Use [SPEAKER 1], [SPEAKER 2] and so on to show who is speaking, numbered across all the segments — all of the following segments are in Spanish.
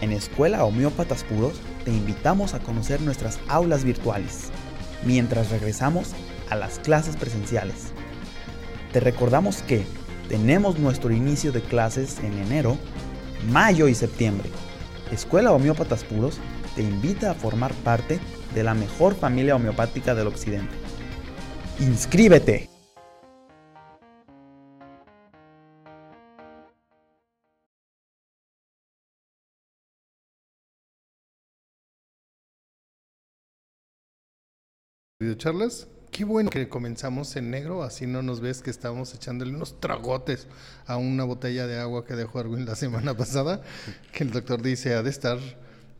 [SPEAKER 1] En Escuela Homeópatas Puros te invitamos a conocer nuestras aulas virtuales, mientras regresamos a las clases presenciales. Te recordamos que tenemos nuestro inicio de clases en enero, mayo y septiembre. Escuela Homeópatas Puros te invita a formar parte de la mejor familia homeopática del occidente. ¡Inscríbete!
[SPEAKER 2] Charlas, qué bueno que comenzamos en negro, así no nos ves que estamos echándole unos tragotes a una botella de agua que dejó Arwin la semana pasada, que el doctor dice ha de estar,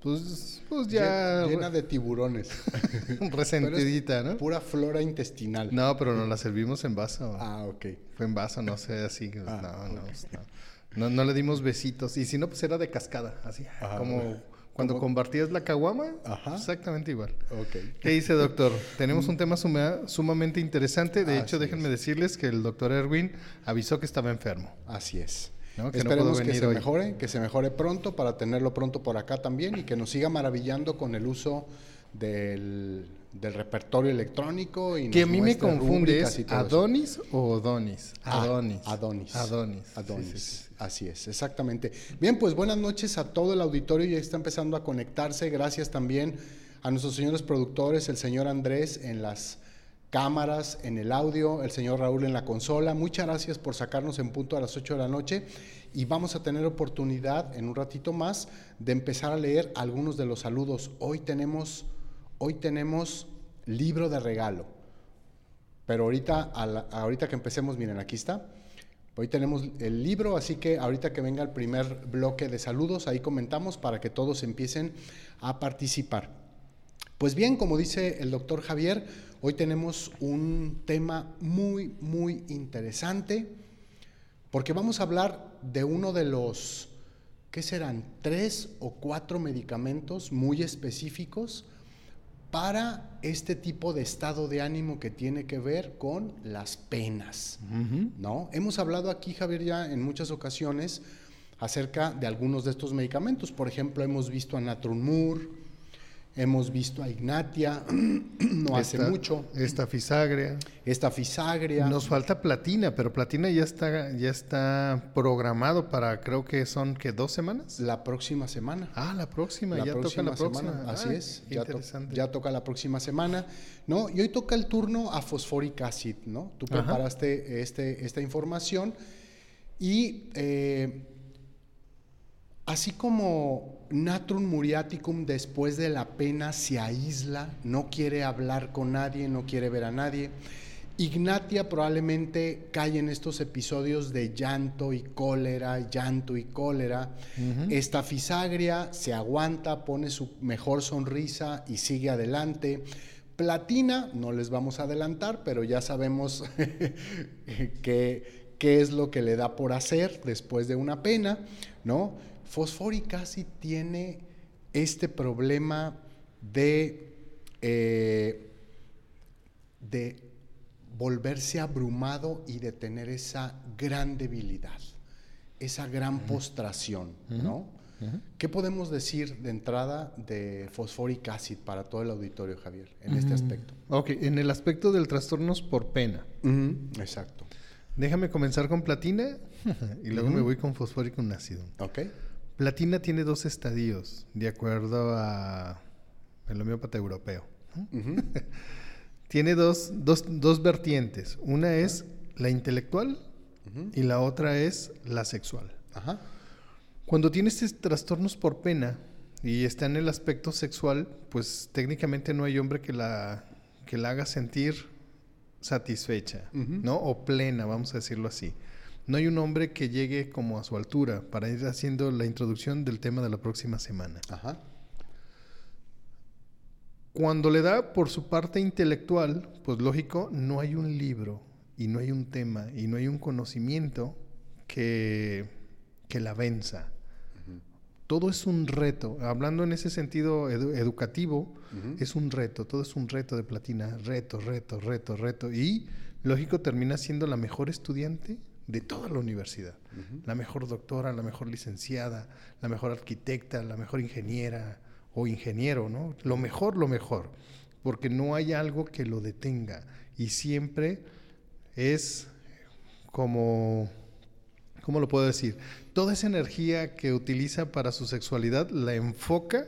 [SPEAKER 2] pues, pues ya...
[SPEAKER 3] Llena de tiburones.
[SPEAKER 2] resentidita, ¿no?
[SPEAKER 3] Pura flora intestinal.
[SPEAKER 2] No, pero nos la servimos en vaso.
[SPEAKER 3] Ah, ok.
[SPEAKER 2] Fue en vaso, no sé, así. Pues,
[SPEAKER 3] Ah,
[SPEAKER 2] no, no, pues, no, no. No le dimos besitos. Y si no, pues era de cascada, así.
[SPEAKER 3] Ah,
[SPEAKER 2] como
[SPEAKER 3] bueno.
[SPEAKER 2] Cuando compartías la caguama.
[SPEAKER 3] Ajá.
[SPEAKER 2] Exactamente igual.
[SPEAKER 3] Ok.
[SPEAKER 2] ¿Qué dice, doctor? Tenemos un tema suma- sumamente interesante. De hecho, déjenme
[SPEAKER 3] es.
[SPEAKER 2] decirles que el doctor Erwin avisó que estaba enfermo.
[SPEAKER 3] Así es.
[SPEAKER 2] ¿no? Que no
[SPEAKER 3] Esperemos que se
[SPEAKER 2] hoy.
[SPEAKER 3] mejore, que se mejore pronto para tenerlo pronto por acá también y que nos siga maravillando con el uso del, del repertorio electrónico. Y
[SPEAKER 2] Que a mí me confunde, ¿es
[SPEAKER 3] eso.
[SPEAKER 2] Adonis o Odonis?
[SPEAKER 3] Ah,
[SPEAKER 2] Adonis.
[SPEAKER 3] Adonis.
[SPEAKER 2] Adonis.
[SPEAKER 3] Adonis.
[SPEAKER 2] Sí, sí, sí.
[SPEAKER 3] Así es, exactamente. Bien, pues buenas noches a todo el auditorio. Ya está empezando a conectarse. Gracias también a nuestros señores productores, el señor Andrés en las cámaras, en el audio, el señor Raúl en la consola. Muchas gracias por sacarnos en punto a las 8 de la noche y vamos a tener oportunidad en un ratito más de empezar a leer algunos de los saludos. Hoy tenemos, hoy tenemos libro de regalo. Pero ahorita, a la- ahorita que empecemos, miren, aquí está. Hoy tenemos el libro, así que ahorita que venga el primer bloque de saludos, ahí comentamos para que todos empiecen a participar. Pues bien, como dice el doctor Javier, hoy tenemos un tema muy, muy interesante, porque vamos a hablar de uno de los, ¿qué serán? Tres o cuatro medicamentos muy específicos para este tipo de estado de ánimo que tiene que ver con las penas. ¿no? Hemos hablado aquí, Javier, ya en muchas ocasiones acerca de algunos de estos medicamentos. Por ejemplo, hemos visto a Natrunmur, hemos visto a Ignatia, no hace mucho,
[SPEAKER 2] Esta fisagria.
[SPEAKER 3] esta Fisagria.
[SPEAKER 2] Nos falta platina, pero platina ya está, ya está programado para, creo que son, que ¿Dos semanas?
[SPEAKER 3] La próxima semana.
[SPEAKER 2] Ah, la próxima,
[SPEAKER 3] La
[SPEAKER 2] ya toca la próxima.
[SPEAKER 3] semana, así
[SPEAKER 2] Ah,
[SPEAKER 3] es,
[SPEAKER 2] qué
[SPEAKER 3] ya, to-
[SPEAKER 2] interesante.
[SPEAKER 3] ya toca la próxima semana, ¿no? Y hoy toca el turno a Phosphoric Acid, ¿no? Tú preparaste este, esta información y eh, así como Natrum muriaticum después de la pena se aísla, no quiere hablar con nadie, no quiere ver a nadie, Ignatia probablemente cae en estos episodios de llanto y cólera, llanto y cólera. Esta fisagria se aguanta, pone su mejor sonrisa y sigue adelante. Platina, no les vamos a adelantar, pero ya sabemos qué, qué es lo que le da por hacer después de una pena, ¿no? Fosforic acid tiene este problema de, eh, de volverse abrumado y de tener esa gran debilidad, esa gran postración, ¿no? ¿Qué podemos decir de entrada de fosforic acid para todo el auditorio, Javier, en este aspecto?
[SPEAKER 2] Ok, en el aspecto del trastornos por pena.
[SPEAKER 3] Exacto.
[SPEAKER 2] Déjame comenzar con platina y luego me voy con fosfórico en ácido.
[SPEAKER 3] ¿Ok?
[SPEAKER 2] Platina tiene dos estadios, de acuerdo a el homeópata europeo. Tiene dos, dos, dos vertientes. Una es la intelectual y la otra es la sexual.
[SPEAKER 3] Ajá.
[SPEAKER 2] Cuando tienes trastornos por pena y está en el aspecto sexual, pues técnicamente no hay hombre que la, que la haga sentir satisfecha. ¿no? O plena, vamos a decirlo así. No hay un hombre que llegue como a su altura para ir haciendo la introducción del tema de la próxima semana.
[SPEAKER 3] Ajá.
[SPEAKER 2] Cuando le da por su parte intelectual, pues lógico, no hay un libro y no hay un tema y no hay un conocimiento que, que la venza. Todo es un reto. Hablando en ese sentido edu- educativo, es un reto. Todo es un reto de platina. Reto, reto, reto, reto. Y lógico, termina siendo la mejor estudiante de toda la universidad. La mejor doctora, la mejor licenciada, la mejor arquitecta, la mejor ingeniera o ingeniero, ¿no? Lo mejor, lo mejor, porque no hay algo que lo detenga y siempre es como, ¿cómo lo puedo decir? Toda esa energía que utiliza para su sexualidad la enfoca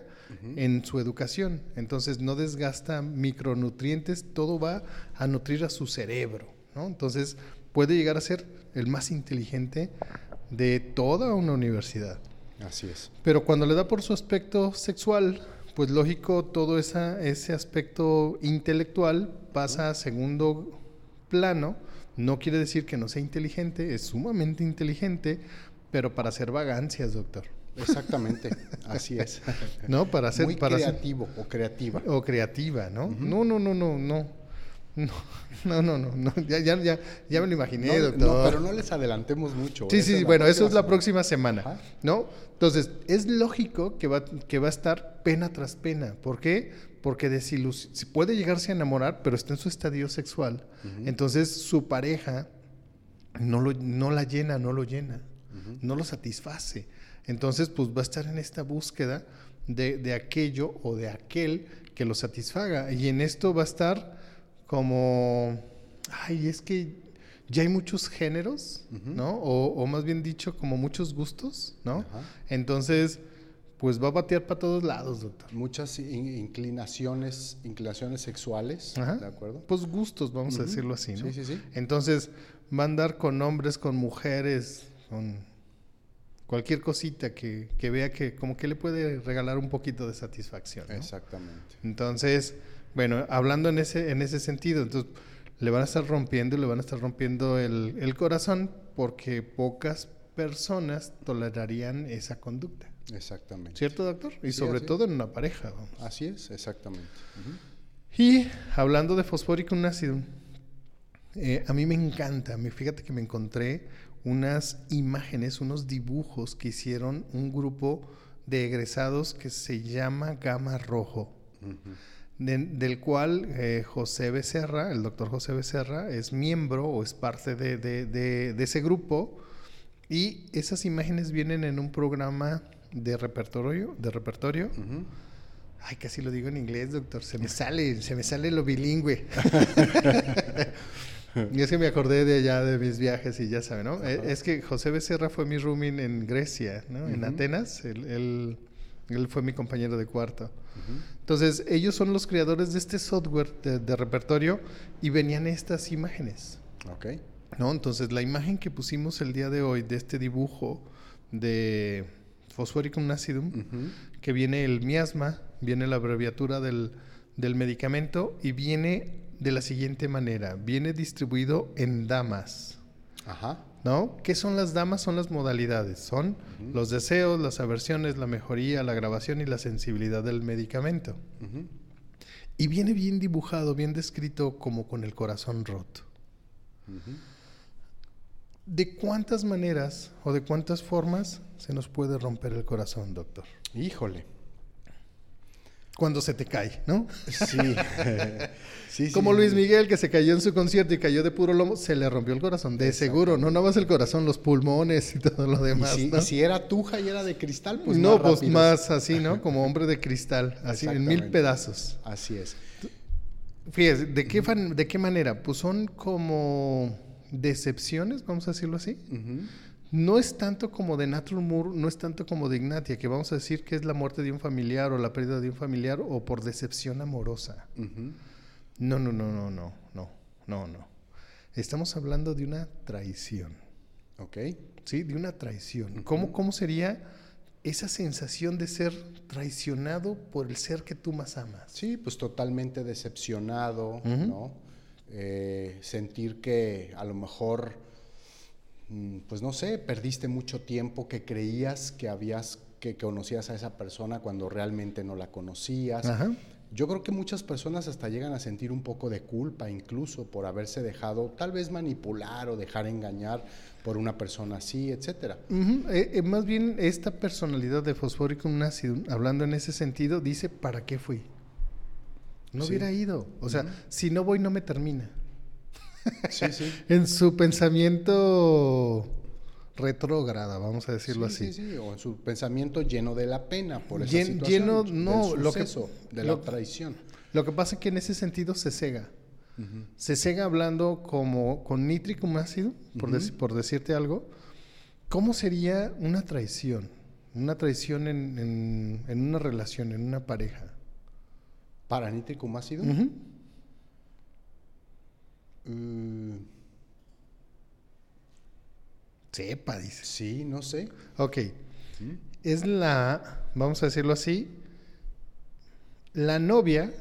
[SPEAKER 2] en su educación. Entonces no desgasta micronutrientes, todo va a nutrir a su cerebro. ¿no? Entonces puede llegar a ser el más inteligente de toda una universidad.
[SPEAKER 3] Así es.
[SPEAKER 2] Pero cuando le da por su aspecto sexual, pues lógico, todo esa, ese aspecto intelectual pasa a segundo plano. No quiere decir que no sea inteligente, es sumamente inteligente, pero para hacer vagancias, doctor.
[SPEAKER 3] Exactamente, así es.
[SPEAKER 2] No, para ser
[SPEAKER 3] Muy
[SPEAKER 2] para ser-
[SPEAKER 3] creativo o creativa.
[SPEAKER 2] o creativa, ¿no? No, no, no, no, no. No, no, no, no, Ya, ya, ya, ya me lo imaginé,
[SPEAKER 3] No,
[SPEAKER 2] doctor.
[SPEAKER 3] no, pero no les adelantemos mucho.
[SPEAKER 2] Sí,
[SPEAKER 3] Esa
[SPEAKER 2] sí,
[SPEAKER 3] es
[SPEAKER 2] bueno, eso es la
[SPEAKER 3] próxima
[SPEAKER 2] semana,
[SPEAKER 3] Ajá.
[SPEAKER 2] ¿no? Entonces, es lógico que va, que va a estar pena tras pena. ¿Por qué? Porque puede llegarse a enamorar, pero está en su estadio sexual. Entonces, su pareja no, lo, no la llena, no lo llena, no lo satisface. Entonces, pues va a estar en esta búsqueda de, de aquello o de aquel que lo satisfaga. Y en esto va a estar como, ay, es que ya hay muchos géneros, ¿no? O, o más bien dicho, como muchos gustos, ¿no?
[SPEAKER 3] Ajá.
[SPEAKER 2] Entonces, pues va a batear para todos lados, doctor.
[SPEAKER 3] Muchas in- inclinaciones, inclinaciones sexuales. ¿de acuerdo?
[SPEAKER 2] Pues gustos, vamos a decirlo así, ¿no?
[SPEAKER 3] Sí, sí, sí.
[SPEAKER 2] Entonces, va a andar con hombres, con mujeres, con cualquier cosita que, que vea que como que le puede regalar un poquito de satisfacción. ¿no?
[SPEAKER 3] Exactamente.
[SPEAKER 2] Entonces, bueno, hablando en ese, en ese sentido, entonces le van a estar rompiendo, le van a estar rompiendo el, el corazón porque pocas personas tolerarían esa conducta.
[SPEAKER 3] Exactamente.
[SPEAKER 2] ¿Cierto, doctor? Y
[SPEAKER 3] Sí,
[SPEAKER 2] sobre todo en una pareja. vamos.
[SPEAKER 3] Así es, exactamente.
[SPEAKER 2] Y hablando de fosfóricum ácido, eh, a mí me encanta, fíjate que me encontré unas imágenes, unos dibujos que hicieron un grupo de egresados que se llama Gama Rojo, de- del cual eh, José Becerra, el doctor José Becerra, es miembro o es parte de, de- de- ese grupo. Y esas imágenes vienen en un programa de repertorio, de repertorio
[SPEAKER 3] Ujú.
[SPEAKER 2] Ay, casi lo digo en inglés, doctor. Se me sale, se me sale lo bilingüe. y es que me acordé de allá de mis viajes y ya saben, ¿no? Eh, Es que José Becerra fue mi rooming en Grecia, ¿no? En
[SPEAKER 3] Ujú.
[SPEAKER 2] Atenas. Él, él, él fue mi compañero de cuarto. Entonces, ellos son los creadores de este software de, de repertorio y venían estas imágenes.
[SPEAKER 3] Ok.
[SPEAKER 2] ¿no? Entonces, la imagen que pusimos el día de hoy de este dibujo de Phosphoricum acidum,
[SPEAKER 3] Ujú.
[SPEAKER 2] que viene el miasma, viene la abreviatura del, del medicamento y viene de la siguiente manera, viene distribuido en damas,
[SPEAKER 3] Ajá.
[SPEAKER 2] ¿No? ¿Qué son las damas? Son las modalidades, son los deseos, las aversiones, la mejoría, la grabación y la sensibilidad del medicamento. Y viene bien dibujado, bien descrito como con el corazón roto. ¿De cuántas maneras o de cuántas formas se nos puede romper el corazón, doctor?
[SPEAKER 3] Híjole.
[SPEAKER 2] Cuando se te cae, ¿no?
[SPEAKER 3] Sí. sí,
[SPEAKER 2] Como
[SPEAKER 3] sí,
[SPEAKER 2] Luis. Miguel que se cayó en su concierto y cayó de puro lomo, se le rompió el corazón, de seguro, no nada más el corazón, los pulmones y todo lo
[SPEAKER 3] Y
[SPEAKER 2] demás.
[SPEAKER 3] si,
[SPEAKER 2] ¿no?
[SPEAKER 3] y si era tuja y era de cristal, pues
[SPEAKER 2] no,
[SPEAKER 3] más
[SPEAKER 2] pues
[SPEAKER 3] rápido.
[SPEAKER 2] más así, ¿no? Como hombre de cristal, así en mil pedazos.
[SPEAKER 3] Así es.
[SPEAKER 2] Fíjese, ¿de qué, fan- ¿de qué manera? Pues son como decepciones, vamos a decirlo así.
[SPEAKER 3] Ujú.
[SPEAKER 2] No es tanto como de Natural Moore, no es tanto como de Ignatia, que vamos a decir que es la muerte de un familiar o la pérdida de un familiar o por decepción amorosa. No, no, no, no, no, no, no, no. Estamos hablando de una traición,
[SPEAKER 3] Ok.
[SPEAKER 2] ¿sí? De una traición. ¿Cómo, ¿Cómo sería esa sensación de ser traicionado por el ser que tú más amas?
[SPEAKER 3] Sí, pues totalmente decepcionado. ¿no? Eh, sentir que a lo mejor, pues no sé, perdiste mucho tiempo que creías que habías, que conocías a esa persona cuando realmente no la conocías.
[SPEAKER 2] Ajá.
[SPEAKER 3] Yo creo que muchas personas hasta llegan a sentir un poco de culpa incluso por haberse dejado tal vez manipular o dejar engañar por una persona así, etcétera.
[SPEAKER 2] Eh, eh, más bien esta personalidad de Phosphoricum acidum, hablando en ese sentido, dice, ¿para qué fui? No
[SPEAKER 3] Sí.
[SPEAKER 2] hubiera ido. O sea, si no voy no me termina.
[SPEAKER 3] Sí, sí.
[SPEAKER 2] en su pensamiento retrógrada, vamos a decirlo
[SPEAKER 3] Sí,
[SPEAKER 2] así.
[SPEAKER 3] sí, sí, o en su pensamiento lleno de la pena por esa
[SPEAKER 2] Llen-
[SPEAKER 3] situación,
[SPEAKER 2] lleno,
[SPEAKER 3] del
[SPEAKER 2] no, lo que-
[SPEAKER 3] suceso, de
[SPEAKER 2] lo-
[SPEAKER 3] la traición.
[SPEAKER 2] Lo que pasa es que en ese sentido se cega. Se cega hablando como con nítrico ácido, por, deci- por decirte algo. ¿Cómo sería una traición? Una traición en, en- en una relación, en una pareja.
[SPEAKER 3] ¿Paranítrico ácido?
[SPEAKER 2] Ujú.
[SPEAKER 3] Mm,
[SPEAKER 2] Sepa, dices.
[SPEAKER 3] sí, no sé.
[SPEAKER 2] Ok. Es la, vamos a decirlo así, la novia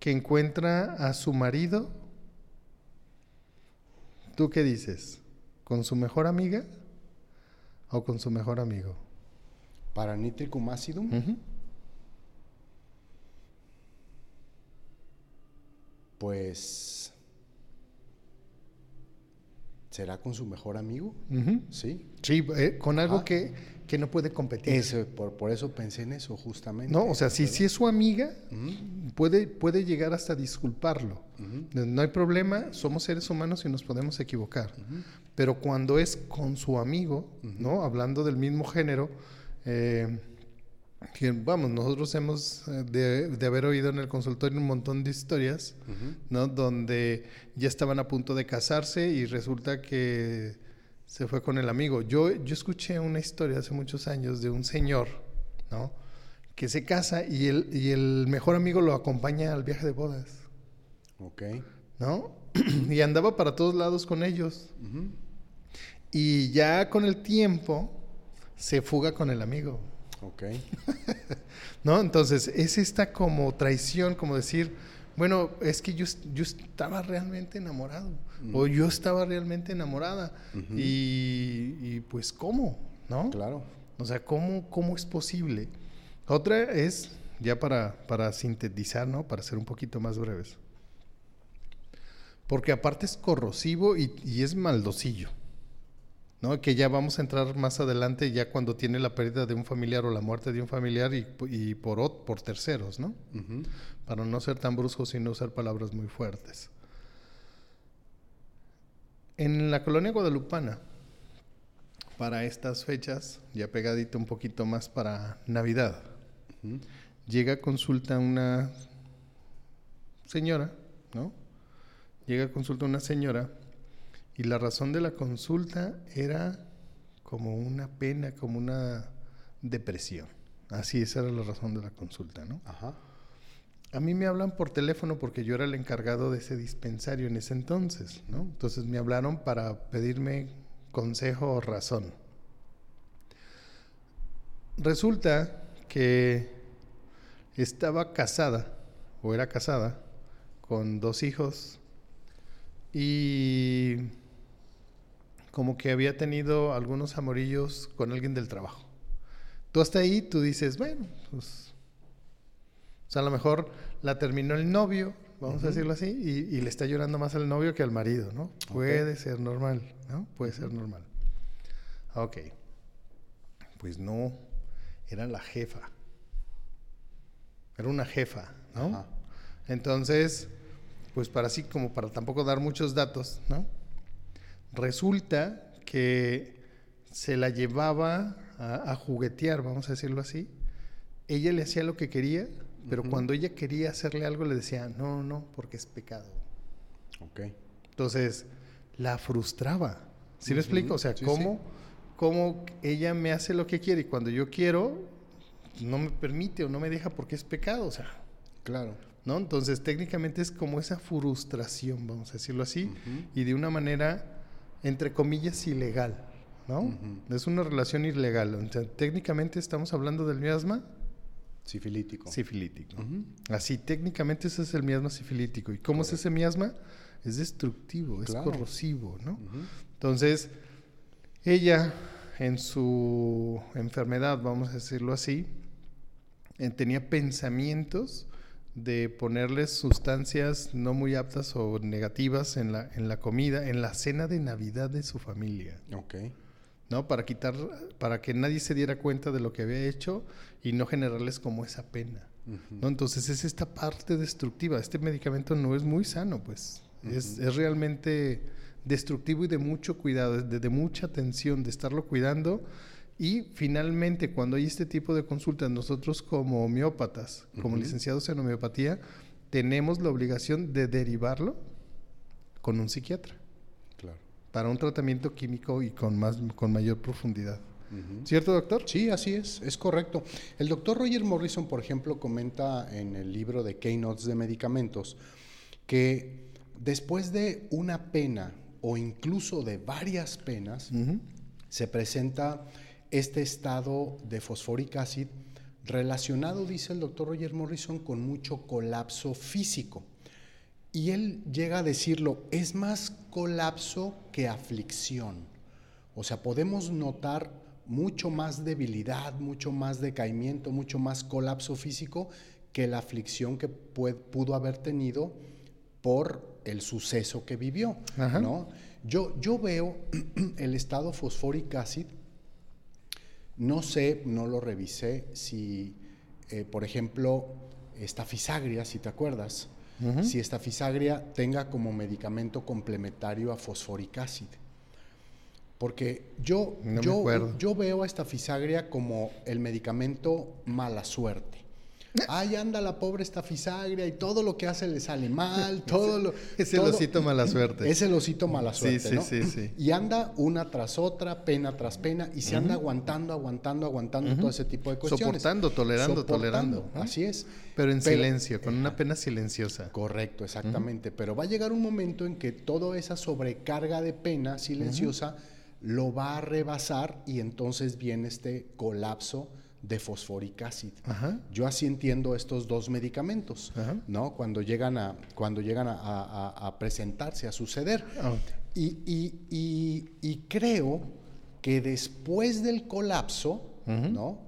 [SPEAKER 2] que encuentra a su marido. ¿Tú qué dices? ¿Con su mejor amiga o con su mejor amigo?
[SPEAKER 3] Paranítrico ácido.
[SPEAKER 2] Ujú.
[SPEAKER 3] Pues. ¿Será con su mejor amigo? Sí.
[SPEAKER 2] Sí, eh, con algo
[SPEAKER 3] Ah.
[SPEAKER 2] que, que no puede competir.
[SPEAKER 3] Ese, por, por eso pensé en eso, justamente.
[SPEAKER 2] No, o sea, si, si es su amiga, puede, puede llegar hasta disculparlo. No hay problema, somos seres humanos y nos podemos equivocar. Pero cuando es con su amigo, ¿no? Hablando del mismo género, eh, que, vamos, nosotros hemos eh, de, de haber oído en el consultorio un montón de historias. ¿no? Donde ya estaban a punto de casarse y resulta que se fue con el amigo. Yo, yo escuché una historia hace muchos años de un señor, ¿no? Que se casa y el, y el mejor amigo lo acompaña al viaje de bodas,
[SPEAKER 3] Ok.
[SPEAKER 2] ¿no? y andaba para todos lados con ellos. Y ya con el tiempo se fuga con el amigo,
[SPEAKER 3] Ok.
[SPEAKER 2] ¿no? Entonces es esta como traición, como decir, bueno, es que yo, yo estaba realmente enamorado o yo estaba realmente enamorada y, y, pues ¿cómo? ¿No?
[SPEAKER 3] Claro.
[SPEAKER 2] O sea, ¿cómo, cómo es posible? Otra es, ya para, para sintetizar, ¿no? Para ser un poquito más breves. Porque aparte es corrosivo y, y es maldosillo. ¿No? Que ya vamos a entrar más adelante, ya cuando tiene la pérdida de un familiar o la muerte de un familiar y, y por, por terceros, ¿no? Para no ser tan bruscos y no usar palabras muy fuertes. En la colonia guadalupana, para estas fechas, ya pegadito un poquito más para Navidad, llega a consulta una señora, ¿no? Llega a consulta una señora y la razón de la consulta era como una pena, como una depresión. Así, esa era la razón de la consulta, ¿no?
[SPEAKER 3] Ajá.
[SPEAKER 2] A mí me hablan por teléfono porque yo era el encargado de ese dispensario en ese entonces, ¿no? Entonces me hablaron para pedirme consejo o razón. Resulta que estaba casada, o era casada, con dos hijos y como que había tenido algunos amorillos con alguien del trabajo. Tú hasta ahí, tú dices, bueno, pues o sea, a lo mejor la terminó el novio, vamos a decirlo así, y, y le está llorando más al novio que al marido, ¿no? Puede ser normal, ¿no? Puede ser normal. Ok. Pues no, era la jefa. Era una jefa, ¿no?
[SPEAKER 3] Ajá.
[SPEAKER 2] Entonces, pues para así como para tampoco dar muchos datos, ¿no? Resulta que se la llevaba a, a juguetear, vamos a decirlo así. Ella le hacía lo que quería, pero cuando ella quería hacerle algo le decía, no, no, porque es pecado.
[SPEAKER 3] Ok.
[SPEAKER 2] Entonces, la frustraba. ¿Sí me
[SPEAKER 3] Ujú,
[SPEAKER 2] explico? O sea,
[SPEAKER 3] sí,
[SPEAKER 2] cómo, cómo ella me hace lo que quiere y cuando yo quiero, no me permite o no me deja porque es pecado. O sea,
[SPEAKER 3] Claro.
[SPEAKER 2] ¿no? Entonces, técnicamente es como esa frustración, vamos a decirlo así, y de una manera, entre comillas, ilegal, ¿no? Es una relación ilegal. O sea, técnicamente estamos hablando del miasma
[SPEAKER 3] Sifilítico.
[SPEAKER 2] sifilítico. Así, técnicamente ese es el miasma sifilítico. ¿Y cómo es ese miasma? Es destructivo, es corrosivo, ¿no? Entonces, ella en su enfermedad, vamos a decirlo así, eh, tenía pensamientos de ponerles sustancias no muy aptas o negativas en la, en la comida, en la cena de Navidad de su familia,
[SPEAKER 3] Ok.
[SPEAKER 2] ¿no? Para quitar, para que nadie se diera cuenta de lo que había hecho y no generarles como esa pena. ¿no? Entonces es esta parte destructiva. Este medicamento no es muy sano, pues. es, es, realmente destructivo y de mucho cuidado, de, de mucha atención, de estarlo cuidando. Y finalmente, cuando hay este tipo de consultas, nosotros como homeópatas, como licenciados en homeopatía, tenemos la obligación de derivarlo con un psiquiatra.
[SPEAKER 3] Claro.
[SPEAKER 2] Para un tratamiento químico y con, más, con mayor profundidad. ¿Cierto, doctor?
[SPEAKER 3] Sí, así es, es correcto. El doctor Roger Morrison, por ejemplo, comenta en el libro de Keynotes de Medicamentos que después de una pena o incluso de varias penas, se presenta este estado de fosforic acid relacionado, dice el doctor Roger Morrison, con mucho colapso físico. Y él llega a decirlo, es más colapso que aflicción. O sea, podemos notar mucho más debilidad, mucho más decaimiento, mucho más colapso físico que la aflicción que pudo haber tenido por el suceso que vivió. ¿no? Yo, yo veo el estado fosfórico acid no sé, no lo revisé, si, eh, por ejemplo, esta fisagria, si te acuerdas, si esta fisagria tenga como medicamento complementario a fosforic acid. Porque yo, yo, yo veo a esta fisagria como el medicamento mala suerte. Ahí anda la pobre estafisagria y todo lo que hace le sale mal, todo lo...
[SPEAKER 2] es el osito mala suerte.
[SPEAKER 3] Es el osito mala suerte,
[SPEAKER 2] sí,
[SPEAKER 3] ¿no?
[SPEAKER 2] Sí, sí,
[SPEAKER 3] Y anda una tras otra, pena tras pena, y se anda aguantando, aguantando, aguantando todo ese tipo de cuestiones.
[SPEAKER 2] Soportando, tolerando, tolerando.
[SPEAKER 3] Así es.
[SPEAKER 2] Pero en silencio, con una pena silenciosa.
[SPEAKER 3] Correcto, exactamente. Pero va a llegar un momento en que toda esa sobrecarga de pena silenciosa lo va a rebasar y entonces viene este colapso de fosforic acid. Yo así entiendo estos dos medicamentos, ¿no? Cuando llegan a, cuando llegan a, presentarse, a suceder.
[SPEAKER 2] Ah,
[SPEAKER 3] y, creo que después del colapso, ¿no?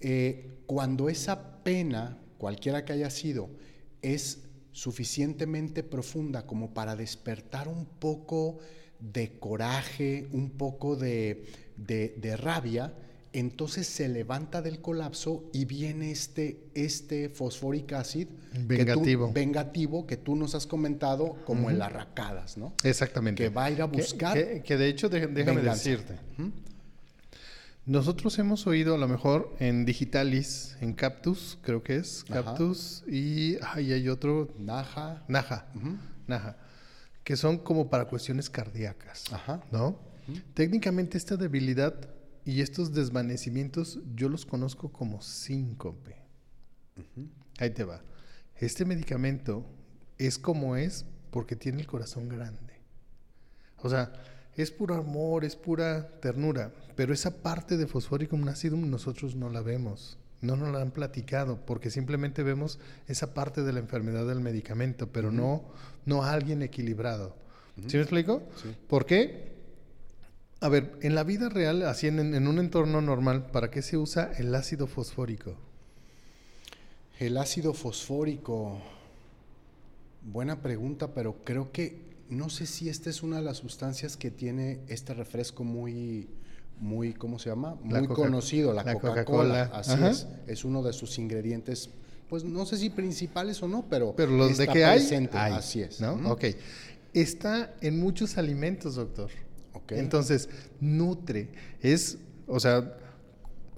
[SPEAKER 3] Eh, cuando esa pena, cualquiera que haya sido, es suficientemente profunda como para despertar un poco de coraje, un poco de, de rabia, entonces se levanta del colapso y viene este, este fosforic acid
[SPEAKER 2] vengativo.
[SPEAKER 3] Que tú, vengativo que tú nos has comentado como el arracadas, ¿no?
[SPEAKER 2] Exactamente.
[SPEAKER 3] Que va a ir a buscar.
[SPEAKER 2] Que, de hecho, déjame decirte. Nosotros hemos oído a lo mejor en Digitalis, en Captus, creo que es, Captus, y hay otro.
[SPEAKER 3] Naja.
[SPEAKER 2] Naja. Naja. Que son como para cuestiones cardíacas.
[SPEAKER 3] Ajá.
[SPEAKER 2] ¿No? Técnicamente esta debilidad y estos desvanecimientos yo los conozco como síncope. Ahí te va. Este medicamento es como es porque tiene el corazón grande. O sea, es puro amor, es pura ternura, pero esa parte de fosforicum acidum nosotros no la vemos, no nos la han platicado, porque simplemente vemos esa parte de la enfermedad del medicamento, pero no, no a alguien equilibrado. ¿Sí me explico?
[SPEAKER 3] Sí.
[SPEAKER 2] ¿Por qué? A ver, en la vida real, así en, un entorno normal, ¿para qué se usa el ácido fosfórico?
[SPEAKER 3] El ácido fosfórico, buena pregunta, pero creo que no sé si esta es una de las sustancias que tiene este refresco muy, muy, ¿cómo se llama? Muy conocido, la, Coca-Cola. Así es, es uno de sus ingredientes, pues no sé si principales o no, pero,
[SPEAKER 2] pero los de que hay,
[SPEAKER 3] así es.
[SPEAKER 2] ¿no? Ok. Está en muchos alimentos, doctor. Entonces, nutre. Es, o sea,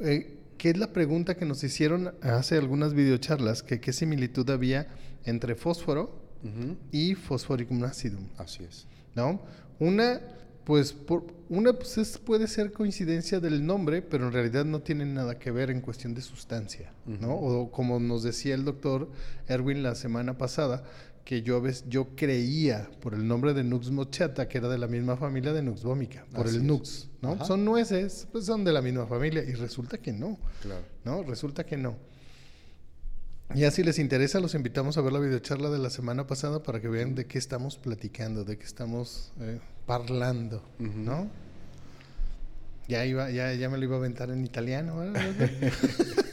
[SPEAKER 2] eh, ¿qué es la pregunta que nos hicieron hace algunas videocharlas? Que qué similitud había entre fósforo y fosforicum acidum.
[SPEAKER 3] Así es.
[SPEAKER 2] ¿No? Una, pues, por, una pues puede ser coincidencia del nombre, pero en realidad no tiene nada que ver en cuestión de sustancia, ¿no? O como nos decía el doctor Erwin la semana pasada, que yo, yo creía por el nombre de Nux mochata que era de la misma familia de Nux vomica, por el Nux, ¿no? Son nueces, pues son de la misma familia y resulta que no.
[SPEAKER 3] Claro.
[SPEAKER 2] ¿No? Resulta que no. Ya si les interesa, los invitamos a ver la videocharla de la semana pasada para que vean de qué estamos platicando, de qué estamos eh, parlando, ¿no? Ya iba, ya, ya me lo iba a aventar en italiano,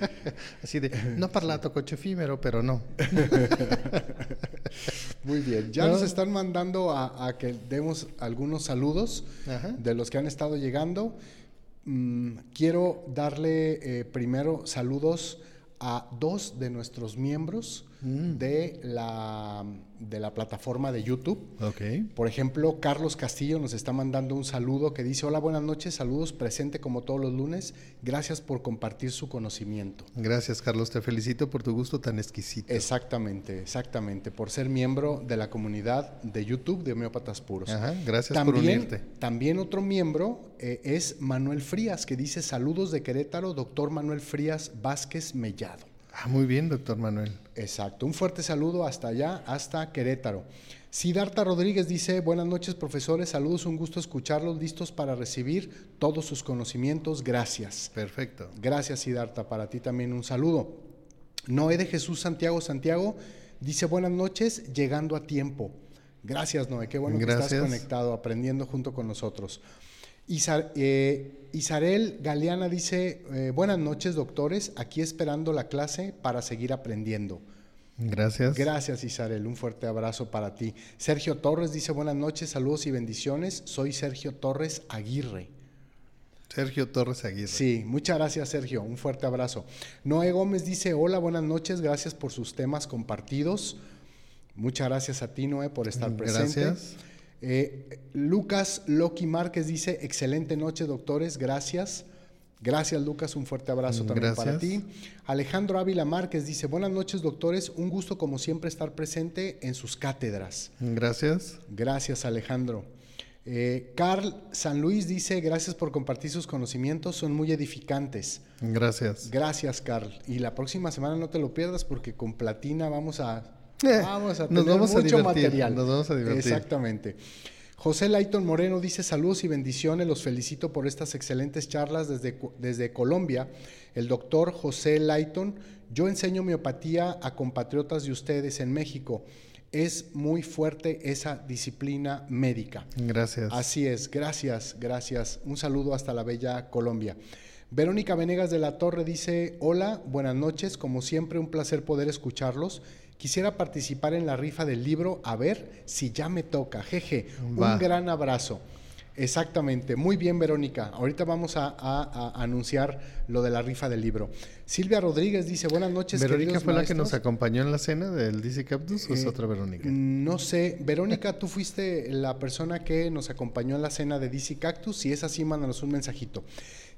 [SPEAKER 2] Así de, no parlato coche efímero, pero no.
[SPEAKER 3] Muy bien, ya nos están mandando a, que demos algunos saludos de los que han estado llegando. Mm, quiero darle eh, primero saludos a dos de nuestros miembros Mm. de, la, de la plataforma de YouTube.
[SPEAKER 2] Ok.
[SPEAKER 3] Por ejemplo, Carlos Castillo nos está mandando un saludo que dice, hola, buenas noches, saludos, presente como todos los lunes, gracias por compartir su conocimiento.
[SPEAKER 2] Gracias, Carlos, te felicito por tu gusto tan exquisito.
[SPEAKER 3] Exactamente, exactamente, por ser miembro de la comunidad de YouTube de Homeópatas Puros.
[SPEAKER 2] Ajá, gracias
[SPEAKER 3] también,
[SPEAKER 2] por unirte.
[SPEAKER 3] También otro miembro eh, es Manuel Frías, que dice, saludos de Querétaro, doctor Manuel Frías Vázquez Mellado.
[SPEAKER 2] Ah, muy bien, doctor Manuel.
[SPEAKER 3] Exacto. Un fuerte saludo hasta allá, hasta Querétaro. Sidarta Rodríguez dice, buenas noches profesores, saludos, un gusto escucharlos, listos para recibir todos sus conocimientos, gracias.
[SPEAKER 2] Perfecto.
[SPEAKER 3] Gracias Sidarta, para ti también un saludo. Noé de Jesús Santiago Santiago dice, buenas noches, llegando a tiempo. Gracias Noé, qué bueno que estás conectado, aprendiendo junto con nosotros. Eh, Isarel Galeana dice, eh, buenas noches doctores, aquí esperando la clase para seguir aprendiendo.
[SPEAKER 2] Gracias.
[SPEAKER 3] Gracias Isarel, un fuerte abrazo para ti. Sergio Torres dice, buenas noches, saludos y bendiciones, soy Sergio Torres Aguirre.
[SPEAKER 2] Sergio Torres Aguirre.
[SPEAKER 3] Sí, muchas gracias Sergio, un fuerte abrazo. Noé Gómez dice, hola, buenas noches, gracias por sus temas compartidos. Muchas gracias a ti Noé por estar presente. Gracias. Eh, Lucas Loki Márquez dice, excelente noche doctores, gracias. Gracias Lucas, un fuerte abrazo también para ti. Alejandro Ávila Márquez dice, buenas noches doctores, un gusto como siempre estar presente en sus cátedras.
[SPEAKER 2] Gracias.
[SPEAKER 3] Gracias Alejandro. Eh, Carl San Luis dice, gracias por compartir sus conocimientos, son muy edificantes.
[SPEAKER 2] Gracias.
[SPEAKER 3] Gracias Carl. Y la próxima semana no te lo pierdas porque con Platina vamos a eh, vamos a tener mucho material.
[SPEAKER 2] Nos vamos a divertir.
[SPEAKER 3] Exactamente. José Layton Moreno dice saludos y bendiciones, los felicito por estas excelentes charlas desde, desde Colombia. El doctor José Layton, yo enseño miopatía a compatriotas de ustedes en México. Es muy fuerte esa disciplina médica.
[SPEAKER 2] Gracias.
[SPEAKER 3] Así es, gracias, gracias. Un saludo hasta la bella Colombia. Verónica Venegas de la Torre dice, hola, buenas noches, como siempre un placer poder escucharlos Quisiera participar en la rifa del libro, a ver si ya me toca. Jeje, un gran abrazo. Exactamente, muy bien Verónica. Ahorita vamos a, anunciar lo de la rifa del libro. Silvia Rodríguez dice, buenas noches.
[SPEAKER 2] ¿Verónica fue la que nos acompañó en la cena del DC Cactus o es eh, otra Verónica?
[SPEAKER 3] No sé, Verónica, tú fuiste la persona que nos acompañó en la cena de DC Cactus. Si es así, mándanos un mensajito.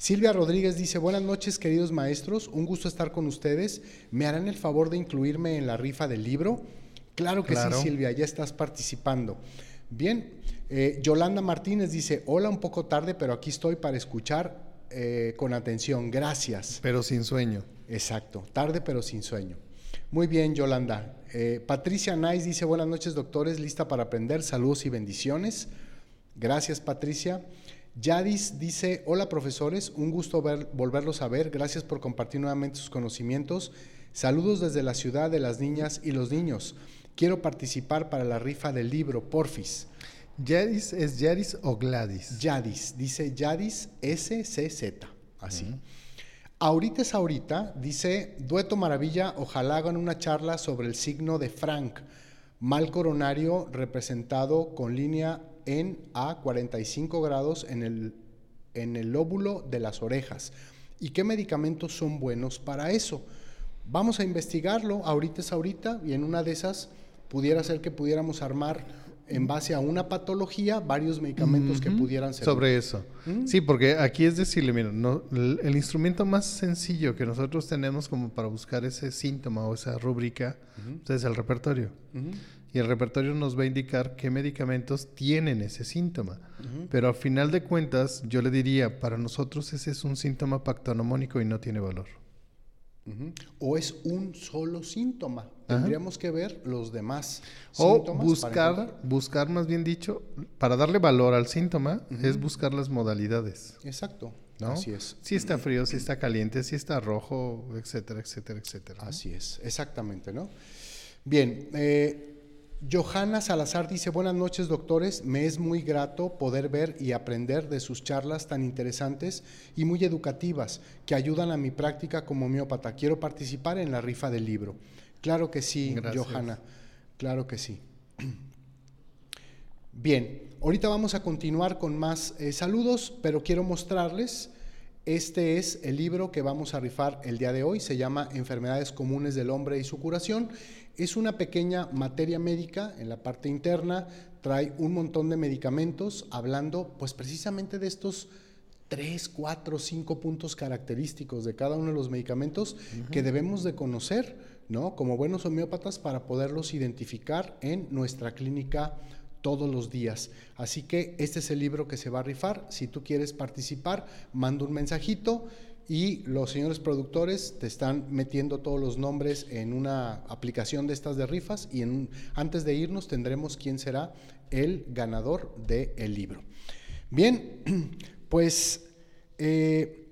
[SPEAKER 3] Silvia Rodríguez dice, buenas noches queridos maestros, un gusto estar con ustedes. ¿Me harán el favor de incluirme en la rifa del libro? Claro que sí, Silvia, ya estás participando. Bien, eh, Yolanda Martínez dice, hola un poco tarde, pero aquí estoy para escuchar eh, con atención. Gracias.
[SPEAKER 2] Pero sin sueño.
[SPEAKER 3] Exacto, tarde pero sin sueño. Muy bien, Yolanda. Eh, Patricia Nice dice, buenas noches doctores, lista para aprender, saludos y bendiciones. Gracias, Patricia. Yadis dice, hola profesores, un gusto volverlos a ver, gracias por compartir nuevamente sus conocimientos. Saludos desde la ciudad de las niñas y los niños. Quiero participar para la rifa del libro, porfis.
[SPEAKER 2] Yadis es Yadis o Gladys.
[SPEAKER 3] Yadis, dice Yadis SCZ, así. Ahorita es ahorita, dice Dueto Maravilla, ojalá hagan una charla sobre el signo de Frank, mal coronario representado con línea en a 45 grados en el, en el lóbulo de las orejas. ¿Y qué medicamentos son buenos para eso? Vamos a investigarlo, ahorita es ahorita, y en una de esas pudiera ser que pudiéramos armar en base a una patología varios medicamentos que pudieran ser.
[SPEAKER 2] Sobre eso. ¿Mm? Sí, porque aquí es decirle, mira, no, el, instrumento más sencillo que nosotros tenemos como para buscar ese síntoma o esa rúbrica pues, es el repertorio y el repertorio nos va a indicar qué medicamentos tienen ese síntoma. Pero al final de cuentas, yo le diría, para nosotros ese es un síntoma pactonomónico y no tiene valor.
[SPEAKER 3] O es un solo síntoma. Tendríamos que ver los demás
[SPEAKER 2] o buscar, buscar más bien dicho, para darle valor al síntoma, es buscar las modalidades.
[SPEAKER 3] Exacto. Así es.
[SPEAKER 2] Si está frío, si está caliente, si está rojo, etcétera, etcétera, etcétera.
[SPEAKER 3] Así es, exactamente, ¿no? Bien, eh, Johanna Salazar dice, buenas noches doctores, me es muy grato poder ver y aprender de sus charlas tan interesantes y muy educativas que ayudan a mi práctica como homeópata. Quiero participar en la rifa del libro. Claro que sí, Johanna, claro que sí. Bien, ahorita vamos a continuar con más eh, saludos, pero quiero mostrarles, este es el libro que vamos a rifar el día de hoy, se llama Enfermedades Comunes del Hombre y su Curación Es una pequeña materia médica en la parte interna, trae un montón de medicamentos hablando pues precisamente de estos tres, cuatro, cinco puntos característicos de cada uno de los medicamentos que debemos de conocer, ¿no? Como buenos homeópatas para poderlos identificar en nuestra clínica todos los días. Así que este es el libro que se va a rifar. Si tú quieres participar, manda un mensajito y los señores productores te están metiendo todos los nombres en una aplicación de estas de rifas y antes de irnos tendremos quién será el ganador del libro. Bien, Pues eh,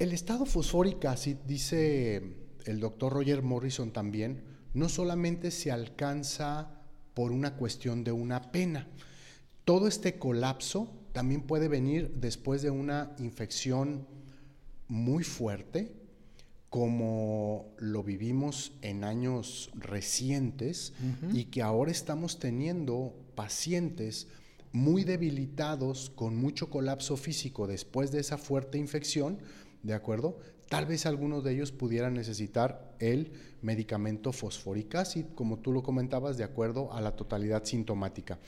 [SPEAKER 3] el estado fosfórico, así dice el doctor Roger Morrison también, no solamente se alcanza por una cuestión de una pena. Todo este colapso también puede venir después de una infección muy fuerte, como lo vivimos en años recientes y que ahora estamos teniendo pacientes muy debilitados, con mucho colapso físico después de esa fuerte infección, ¿de acuerdo? Tal vez algunos de ellos pudieran necesitar el medicamento fosforic acid, como tú lo comentabas, de acuerdo a la totalidad sintomática.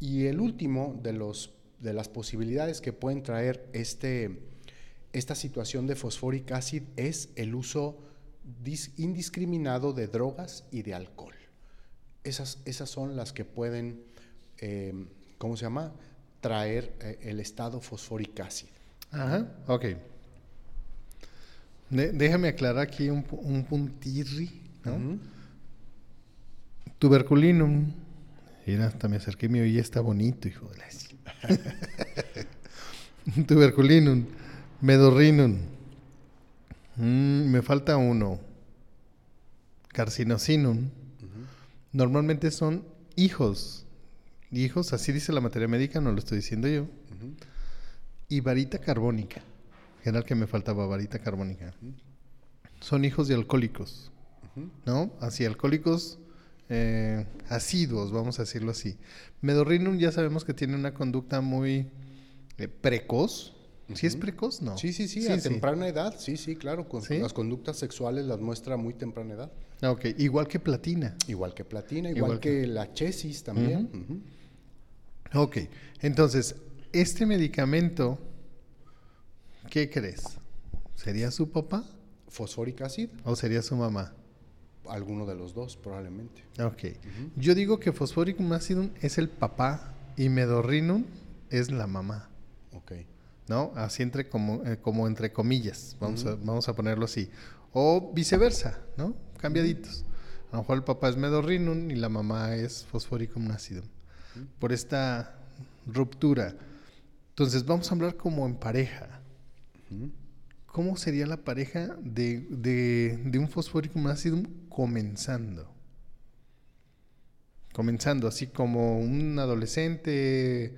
[SPEAKER 3] Y el último de, los, de las posibilidades que pueden traer este, esta situación de fosforic acid es el uso indiscriminado de drogas y de alcohol. Esas, esas son las que pueden eh, ¿cómo se llama? Traer eh, el estado fosfórico ácido.
[SPEAKER 2] Ajá, ok. déjame aclarar aquí un, un puntirri, ¿no? Tuberculinum. Mira, hasta me acerqué mi oí, está bonito, hijo de la... Tuberculinum, medorrinum. Mm, me falta uno. Carcinosinum. Normalmente son hijos hijos, así dice la materia médica, no lo estoy diciendo yo. Y varita carbónica, era el que me faltaba, varita carbónica. Son hijos de alcohólicos, ¿no? Así, alcohólicos eh, asiduos, vamos a decirlo así. Medorrinum ya sabemos que tiene una conducta muy eh, precoz. ¿Sí es precoz? No.
[SPEAKER 3] Sí, sí, sí, a temprana edad, sí, sí, claro. Con Las conductas sexuales las muestra a muy temprana edad.
[SPEAKER 2] Ah, ok, igual que platina.
[SPEAKER 3] Igual que platina, igual, que, la chesis también.
[SPEAKER 2] Ok, entonces, este medicamento, ¿qué crees? ¿Sería su papá?
[SPEAKER 3] Fosfórica acid.
[SPEAKER 2] ¿O sería su mamá?
[SPEAKER 3] Alguno de los dos, probablemente.
[SPEAKER 2] Ok. Yo digo que fosfóricum acidum es el papá y medorrinum es la mamá. ¿No? Así entre como, eh, como entre comillas, vamos, a, vamos a ponerlo así. O viceversa, ¿no? Cambiaditos. A lo mejor el papá es medorrinum y la mamá es fosfóricum acidum por esta ruptura. Entonces vamos a hablar como en pareja. ¿Cómo sería la pareja de, de, un fosfórico acidum comenzando? Comenzando, así como un adolescente,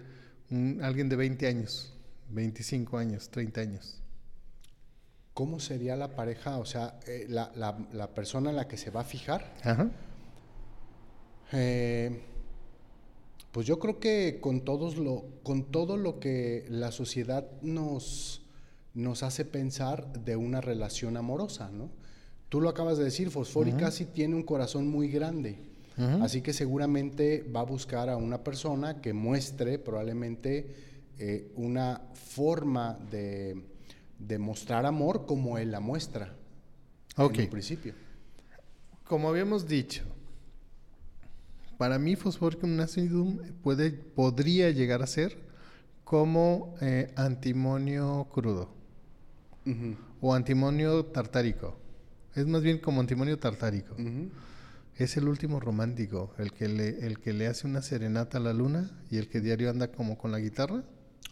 [SPEAKER 2] alguien de 20 años, 25 años, 30 años.
[SPEAKER 3] ¿Cómo sería la pareja? O sea, eh, la, la, persona en la que se va a fijar.
[SPEAKER 2] Ajá.
[SPEAKER 3] Eh, pues yo creo que con, todos lo, con todo lo que la sociedad nos, nos hace pensar de una relación amorosa, ¿no? Tú lo acabas de decir, Fosfórica sí tiene un corazón muy grande. Así que seguramente va a buscar a una persona que muestre probablemente eh, una forma de, de, mostrar amor como él la muestra.
[SPEAKER 2] Ok.
[SPEAKER 3] En principio.
[SPEAKER 2] Como habíamos dicho, para mí Fosforicum acidum puede, podría llegar a ser como eh, antimonio crudo o antimonio tartárico. Es más bien como antimonio tartárico. Es el último romántico, el que, le, el que le hace una serenata a la luna y el que diario anda como con la guitarra.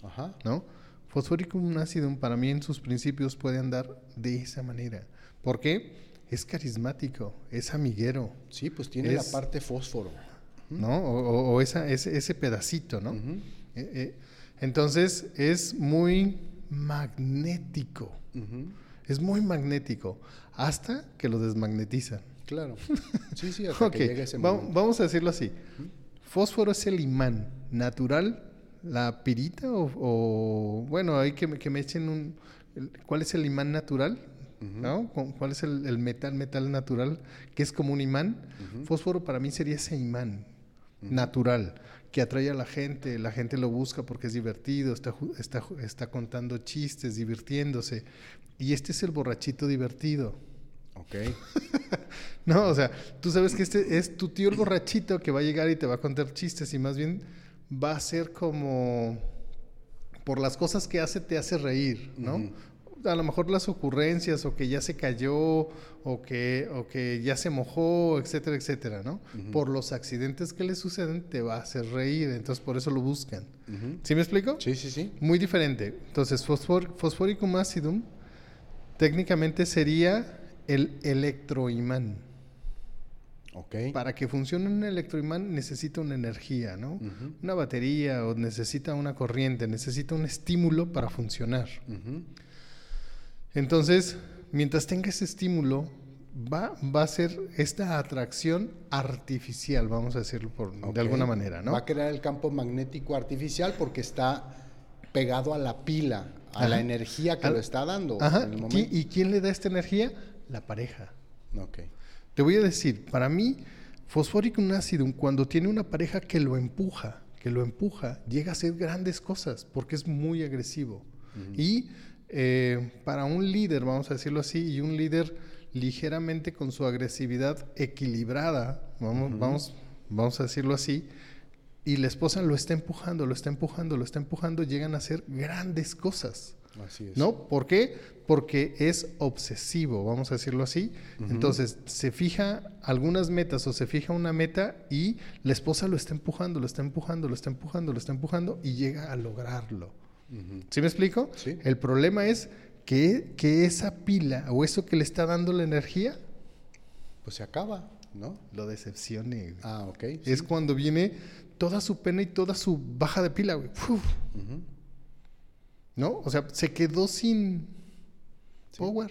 [SPEAKER 3] Ajá.
[SPEAKER 2] ¿No? Fosforicum acidum para mí en sus principios puede andar de esa manera. ¿Por qué? Es carismático, es amiguero.
[SPEAKER 3] Sí, pues tiene la parte fósforo.
[SPEAKER 2] ¿no? O, esa, ese, pedacito, ¿no? Eh, eh, entonces es muy magnético. Es muy magnético. Hasta que lo desmagnetizan.
[SPEAKER 3] Claro. Sí, sí, hasta que llegue ese momento.
[SPEAKER 2] Vamos a decirlo así. Fósforo es el imán natural, la pirita o, bueno, hay que, que me echen un... ¿Cuál es el imán natural? ¿no? Cu- ¿Cuál es el, el metal, metal natural? Que es como un imán. Fósforo para mí sería ese imán natural que atrae a la gente, la gente lo busca porque es divertido, está, está, está contando chistes, divirtiéndose. Y este es el borrachito divertido.
[SPEAKER 3] Ok.
[SPEAKER 2] No, o sea, tú sabes que este es tu tío el borrachito que va a llegar y te va a contar chistes y más bien va a ser como por las cosas que hace te hace reír, ¿no? A lo mejor las ocurrencias o que ya se cayó o que, o que ya se mojó, etcétera, etcétera, ¿no? Por los accidentes que le suceden te va a hacer reír, entonces por eso lo buscan. ¿Sí me explico?
[SPEAKER 3] Sí, sí, sí.
[SPEAKER 2] Muy diferente. Entonces, fosfor, Fosforicum acidum técnicamente sería el electroimán.
[SPEAKER 3] Ok.
[SPEAKER 2] Para que funcione un electroimán necesita una energía, ¿no? Una batería o necesita una corriente, necesita un estímulo para funcionar. Entonces, mientras tenga ese estímulo, va, va a ser esta atracción artificial, vamos a decirlo por, de alguna manera, ¿no?
[SPEAKER 3] Va a crear el campo magnético artificial porque está pegado a la pila, a la energía que
[SPEAKER 2] Al-
[SPEAKER 3] lo está dando
[SPEAKER 2] Ajá.
[SPEAKER 3] en el
[SPEAKER 2] ¿Qui-
[SPEAKER 3] momento.
[SPEAKER 2] ¿Y quién le da esta energía? La pareja.
[SPEAKER 3] Ok.
[SPEAKER 2] Te voy a decir, para mí, Fosforicum acidum, cuando tiene una pareja que lo empuja, que lo empuja, llega a hacer grandes cosas porque es muy agresivo. Y eh, para un líder, vamos a decirlo así, y un líder ligeramente con su agresividad equilibrada, vamos, vamos, vamos a decirlo así, y la esposa lo está empujando, lo está empujando, lo está empujando, llegan a hacer grandes cosas.
[SPEAKER 3] Así es.
[SPEAKER 2] ¿No? ¿Por qué? Porque es obsesivo, vamos a decirlo así. Entonces, se fija algunas metas o se fija una meta y la esposa lo está empujando, lo está empujando, lo está empujando, lo está empujando y llega a lograrlo. ¿Sí me explico?
[SPEAKER 3] Sí.
[SPEAKER 2] El problema es que, que esa pila o eso que le está dando la energía
[SPEAKER 3] Pues se acaba, ¿no?
[SPEAKER 2] lo decepcione.
[SPEAKER 3] Ah, ok.
[SPEAKER 2] Es cuando viene toda su pena y toda su baja de pila, güey. ¿No? O sea, se quedó sin power.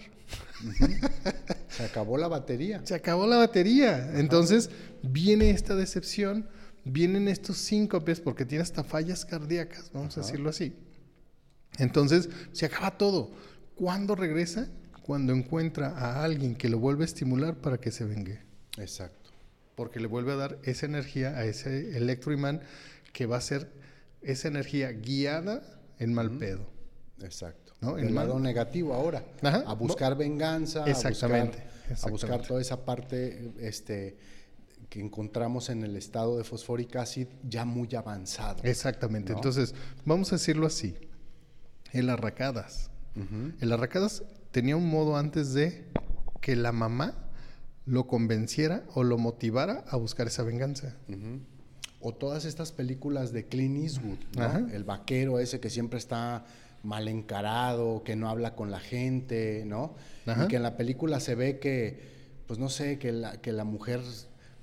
[SPEAKER 3] Se acabó la batería.
[SPEAKER 2] Se acabó la batería. Entonces viene esta decepción, vienen estos síncopes porque tiene hasta fallas cardíacas, vamos a decirlo así. Entonces se acaba todo. ¿Cuándo regresa? Cuando encuentra a alguien que lo vuelve a estimular para que se vengue.
[SPEAKER 3] Exacto.
[SPEAKER 2] Porque le vuelve a dar esa energía a ese electroimán que va a ser esa energía guiada en mal pedo.
[SPEAKER 3] Exacto.
[SPEAKER 2] ¿No? El
[SPEAKER 3] lado negativo ahora.
[SPEAKER 2] Ajá.
[SPEAKER 3] A buscar venganza.
[SPEAKER 2] Exactamente,
[SPEAKER 3] A buscar, a buscar
[SPEAKER 2] exactamente.
[SPEAKER 3] toda esa parte este, que encontramos en el estado de fosforic acid ya muy avanzado.
[SPEAKER 2] Exactamente.
[SPEAKER 3] ¿No?
[SPEAKER 2] Entonces, vamos a decirlo así. El arracadas. El arracadas tenía un modo antes de que la mamá lo convenciera o lo motivara a buscar esa venganza.
[SPEAKER 3] O todas estas películas de Clint Eastwood, ¿no? El vaquero ese que siempre está mal encarado, que no habla con la gente, ¿no?
[SPEAKER 2] Ajá.
[SPEAKER 3] Y que en la película se ve que, pues no sé, que la, que la mujer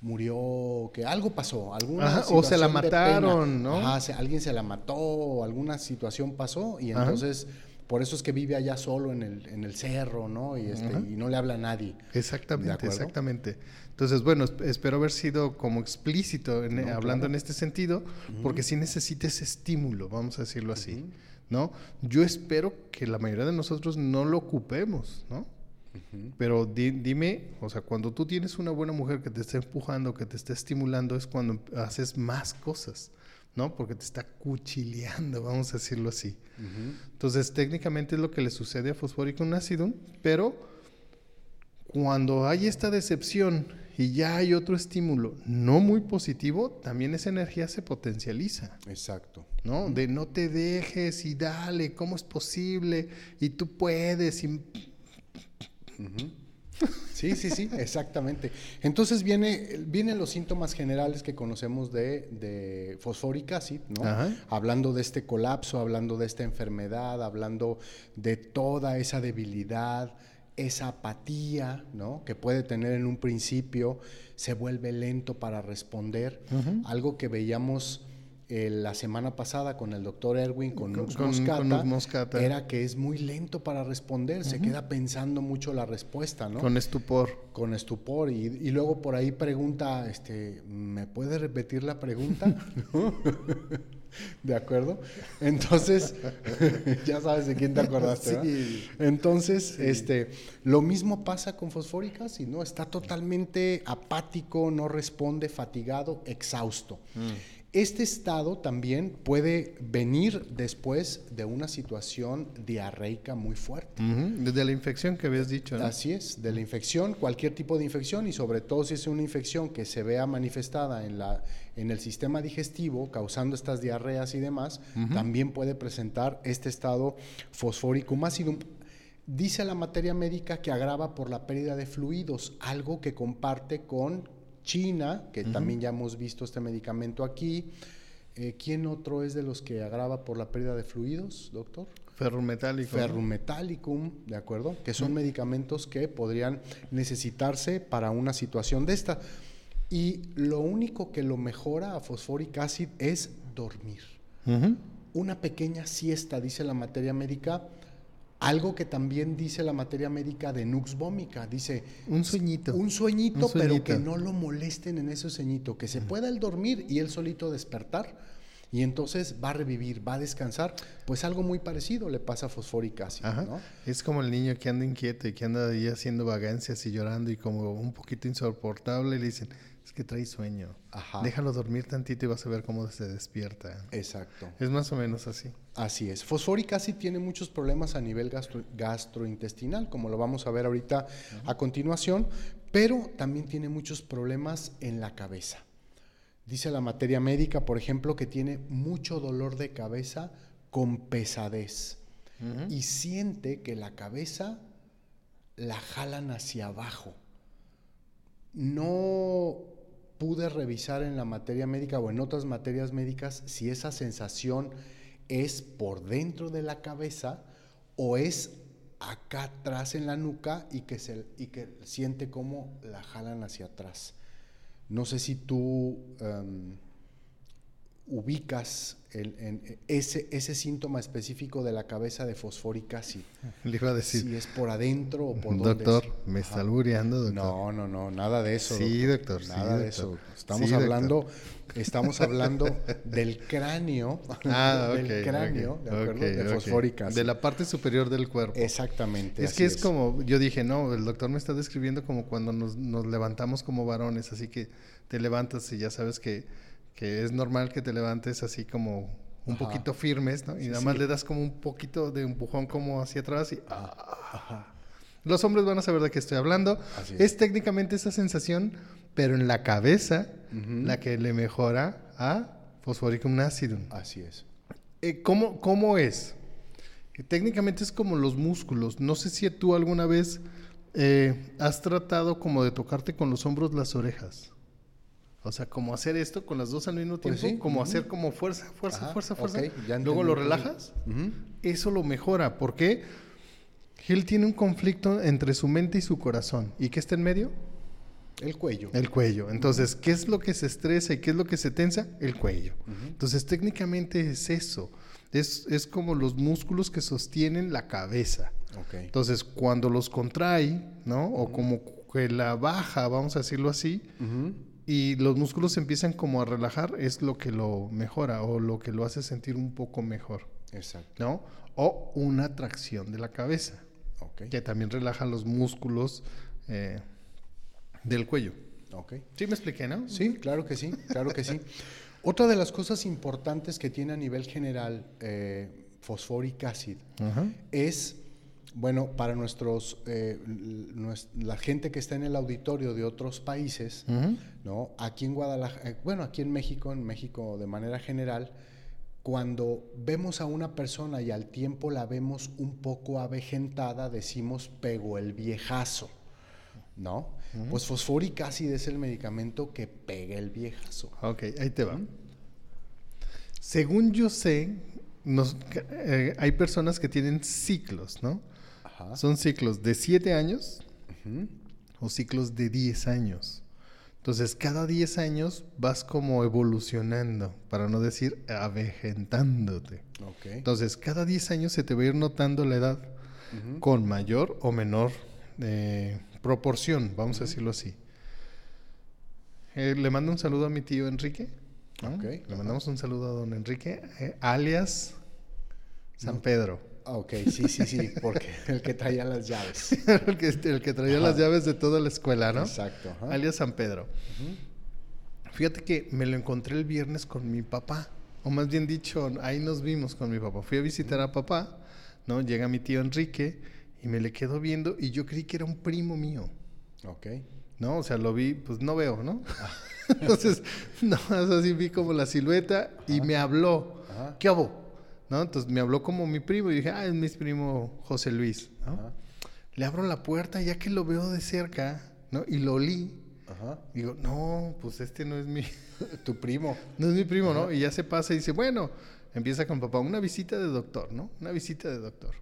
[SPEAKER 3] murió, que algo pasó, alguna
[SPEAKER 2] Ajá, o se la
[SPEAKER 3] situación
[SPEAKER 2] mataron. ¿no?
[SPEAKER 3] Ajá, se- alguien se la mató, alguna situación pasó, y
[SPEAKER 2] Ajá.
[SPEAKER 3] entonces, por eso es que vive allá solo en el, en el cerro, ¿no? Y, este, y no le habla a nadie. ¿De
[SPEAKER 2] Exactamente, exactamente. Entonces, bueno, esp- espero haber sido como explícito en-
[SPEAKER 3] No,
[SPEAKER 2] hablando
[SPEAKER 3] claro.
[SPEAKER 2] en este sentido, porque sí necesita ese estímulo, vamos a decirlo así, ¿no? Yo espero que la mayoría de nosotros no lo ocupemos, ¿no? Pero di- dime, o sea, cuando tú tienes una buena mujer que te está empujando, que te está estimulando, es cuando haces más cosas, ¿no? Porque te está cuchileando, vamos a decirlo así. Entonces, técnicamente es lo que le sucede a Fosforicum acidum, pero cuando hay esta decepción y ya hay otro estímulo no muy positivo, también esa energía se potencializa,
[SPEAKER 3] Exacto.
[SPEAKER 2] ¿no? De no te dejes y dale, ¿cómo es posible? Y tú puedes. Y...
[SPEAKER 3] Sí, sí, sí, exactamente. Entonces viene, vienen los síntomas generales que conocemos de, de fosforic acid, ¿no?
[SPEAKER 2] Ajá.
[SPEAKER 3] Hablando de este colapso, hablando de esta enfermedad, hablando de toda esa debilidad, esa apatía, ¿no? Que puede tener en un principio, se vuelve lento para responder. Algo que veíamos eh, la semana pasada con el doctor Erwin, con,
[SPEAKER 2] Con-
[SPEAKER 3] Nux
[SPEAKER 2] con-
[SPEAKER 3] Moscata,
[SPEAKER 2] con Nux Moscata.
[SPEAKER 3] era que es muy lento para responder, se queda pensando mucho la respuesta, ¿no?
[SPEAKER 2] Con estupor.
[SPEAKER 3] con estupor y, y luego por ahí pregunta, este, ¿me puede repetir la pregunta? ¿De acuerdo? Entonces, ya sabes de quién te acordaste,
[SPEAKER 2] Sí.
[SPEAKER 3] Entonces, este, lo mismo pasa con fosfórica acid, ¿no? Está totalmente apático, no responde, fatigado, exhausto. Este estado también puede venir después de una situación diarreica muy fuerte.
[SPEAKER 2] Ujú, Desde la infección que habías dicho, ¿no?
[SPEAKER 3] Así es, de la infección, cualquier tipo de infección y sobre todo si es una infección que se vea manifestada en, la, en el sistema digestivo, causando estas diarreas y demás, también puede presentar este estado fosfórico ácido. Dice la materia médica que agrava por la pérdida de fluidos, algo que comparte con China, que también ya hemos visto este medicamento aquí. Eh, ¿Quién otro es de los que agrava por la pérdida de fluidos, doctor?
[SPEAKER 2] ¿no?
[SPEAKER 3] Ferrumetalicum, ¿de acuerdo? Que son medicamentos que podrían necesitarse para una situación de esta. Y lo único que lo mejora a fosforic acid es dormir. Una pequeña siesta, dice la materia médica. Algo que también dice la materia médica de Nux vomica. Dice,
[SPEAKER 2] Un sueñito.
[SPEAKER 3] un sueñito,
[SPEAKER 2] Un
[SPEAKER 3] pero que no lo molesten en ese sueñito, que se pueda el dormir y él solito despertar y entonces va a revivir, va a descansar. Pues algo muy parecido le pasa a
[SPEAKER 2] Ajá.
[SPEAKER 3] ¿no?
[SPEAKER 2] Es como el niño que anda inquieto y que anda ahí haciendo vagancias y llorando y como un poquito insoportable le dicen, es que trae sueño.
[SPEAKER 3] Ajá.
[SPEAKER 2] Déjalo dormir tantito y vas a ver cómo se despierta.
[SPEAKER 3] Exacto.
[SPEAKER 2] Es más o menos así.
[SPEAKER 3] Así es. Fosforic Acid tiene muchos problemas a nivel gastro- gastrointestinal, como lo vamos a ver ahorita a continuación, pero también tiene muchos problemas en la cabeza. Dice la materia médica, por ejemplo, que tiene mucho dolor de cabeza con pesadez y siente que la cabeza la jalan hacia abajo. No pude revisar en la materia médica o en otras materias médicas si esa sensación es por dentro de la cabeza o es acá atrás en la nuca y que, se, y que siente como la jalan hacia atrás. No sé si tú em, ubicas el- en- ese, ese síntoma específico de la cabeza de fosfórica, si,
[SPEAKER 2] Le iba a decir,
[SPEAKER 3] si es por adentro o por dónde.
[SPEAKER 2] doctor,
[SPEAKER 3] es.
[SPEAKER 2] me está albureando, doctor.
[SPEAKER 3] No, no, no, nada de eso.
[SPEAKER 2] Sí, doctor,
[SPEAKER 3] Nada de
[SPEAKER 2] doctor.
[SPEAKER 3] eso. Estamos
[SPEAKER 2] Sí, doctor.
[SPEAKER 3] hablando, estamos hablando del cráneo,
[SPEAKER 2] Ah,
[SPEAKER 3] del cráneo, ¿de acuerdo? de fosfórica.
[SPEAKER 2] De la parte superior del cuerpo.
[SPEAKER 3] Exactamente.
[SPEAKER 2] Es
[SPEAKER 3] así
[SPEAKER 2] que es, como, yo dije, no, el doctor me está describiendo como cuando nos, nos levantamos como varones, así que te levantas y ya sabes que, que es normal que te levantes así como un
[SPEAKER 3] Ajá.
[SPEAKER 2] poquito firmes, ¿no? Y
[SPEAKER 3] Sí,
[SPEAKER 2] nada más
[SPEAKER 3] sí.
[SPEAKER 2] le das como un poquito de empujón como hacia atrás y... ah.
[SPEAKER 3] Ajá.
[SPEAKER 2] Los hombres van a saber de qué estoy hablando.
[SPEAKER 3] Así
[SPEAKER 2] es.
[SPEAKER 3] es.
[SPEAKER 2] técnicamente esa sensación, pero en la cabeza, la que le mejora a fosforicum acidum.
[SPEAKER 3] Así es.
[SPEAKER 2] Eh, ¿cómo, ¿Cómo es? Eh, Técnicamente es como los músculos. No sé si tú alguna vez eh, has tratado como de tocarte con los hombros las orejas. O sea, como hacer esto con las dos al mismo tiempo,
[SPEAKER 3] Pues sí,
[SPEAKER 2] como hacer como fuerza, fuerza,
[SPEAKER 3] Ajá,
[SPEAKER 2] fuerza, fuerza.
[SPEAKER 3] ya
[SPEAKER 2] Luego lo relajas. Eso lo mejora. ¿Por qué? Él tiene un conflicto entre su mente y su corazón. ¿Y qué está en medio?
[SPEAKER 3] El cuello.
[SPEAKER 2] El cuello. Entonces, ¿qué es lo que se estresa y qué es lo que se tensa? El cuello. Entonces, técnicamente es eso. Es, es como los músculos que sostienen la cabeza.
[SPEAKER 3] Ok.
[SPEAKER 2] Entonces, cuando los contrae, ¿no? O como que la baja, vamos a decirlo así. Y los músculos se empiezan como a relajar, es lo que lo mejora o lo que lo hace sentir un poco mejor,
[SPEAKER 3] Exacto.
[SPEAKER 2] ¿no? O una tracción de la cabeza, que también relaja los músculos eh, del cuello.
[SPEAKER 3] Ok.
[SPEAKER 2] Sí me expliqué, ¿no?
[SPEAKER 3] Sí, claro que sí, claro que sí. Otra de las cosas importantes que tiene a nivel general eh, fosforic acid es, bueno, para nuestros, eh, la gente que está en el auditorio de otros países. ¿no? Aquí en Guadalajara, eh, bueno, aquí en México, en México de manera general, cuando vemos a una persona y al tiempo la vemos un poco avejentada, decimos pegó el viejazo, ¿no? Pues fosforic acid es el medicamento que pega el viejazo.
[SPEAKER 2] Ok, ahí te va. Según yo sé, nos- eh, hay personas que tienen ciclos, ¿no?
[SPEAKER 3] Ajá.
[SPEAKER 2] Son ciclos de 7 años o ciclos de 10 años. Entonces, cada 10 años vas como evolucionando, para no decir avejentándote. Entonces, cada 10 años se te va a ir notando la edad con mayor o menor eh, proporción, vamos a decirlo así. Eh, le mando un saludo a mi tío Enrique. Le mandamos un saludo a don Enrique, eh, alias San Pedro.
[SPEAKER 3] Ah, ok, sí, sí, sí, porque el que traía las llaves.
[SPEAKER 2] el, que, el que traía
[SPEAKER 3] Ajá.
[SPEAKER 2] las llaves de toda la escuela, ¿no?
[SPEAKER 3] Exacto. ajá.
[SPEAKER 2] Alias San Pedro. Fíjate que me lo encontré el viernes con mi papá. O más bien dicho, ahí nos vimos con mi papá. Fui a visitar a papá, ¿no? Llega mi tío Enrique y me le quedo viendo y yo creí que era un primo mío.
[SPEAKER 3] Ok.
[SPEAKER 2] ¿no? O sea, lo vi, pues no veo, ¿no? Entonces, no, así vi como la silueta y me habló.
[SPEAKER 3] Ajá.
[SPEAKER 2] ¿Qué hago? ¿No? Entonces me habló como mi primo y dije, ah, es mi primo José Luis, ¿no?
[SPEAKER 3] Ajá.
[SPEAKER 2] Le abro la puerta ya que lo veo de cerca, ¿no? Y lo olí.
[SPEAKER 3] Ajá.
[SPEAKER 2] Digo, no, pues este no es mi,
[SPEAKER 3] Tu primo.
[SPEAKER 2] no es mi primo, ¿no? Y ya se pasa y dice, bueno, empieza con papá, una visita de doctor, ¿no? Una visita de doctor.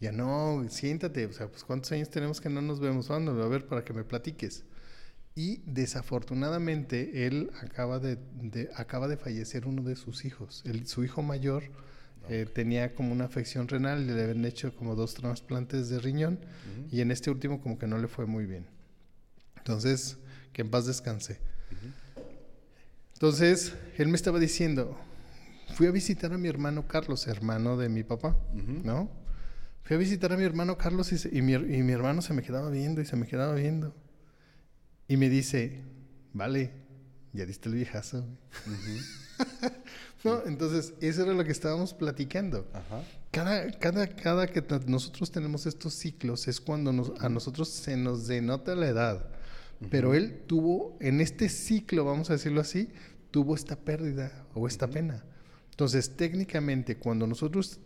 [SPEAKER 2] Ya no, siéntate, o sea, pues cuántos años tenemos que no nos vemos, ándale, a ver, para que me platiques. Y desafortunadamente él acaba de, de- acaba de fallecer uno de sus hijos. El- su hijo mayor eh, tenía como una afección renal, le habían hecho como dos trasplantes de riñón y en este último como que no le fue muy bien. Entonces, que en paz descanse. Entonces, él me estaba diciendo, fui a visitar a mi hermano Carlos, hermano de mi papá, ¿no? Fui a visitar a mi hermano Carlos y, se- y mi, her- y mi hermano se me quedaba viendo y se me quedaba viendo. Y me dice, vale, ya diste el viejazo. ¿No? Entonces, eso era lo que estábamos platicando.
[SPEAKER 3] Ajá.
[SPEAKER 2] Cada, cada, cada que nosotros tenemos estos ciclos es cuando nos- a nosotros se nos denota la edad. Pero él tuvo, en este ciclo, vamos a decirlo así, tuvo esta pérdida o esta pena. Entonces, técnicamente, cuando nosotros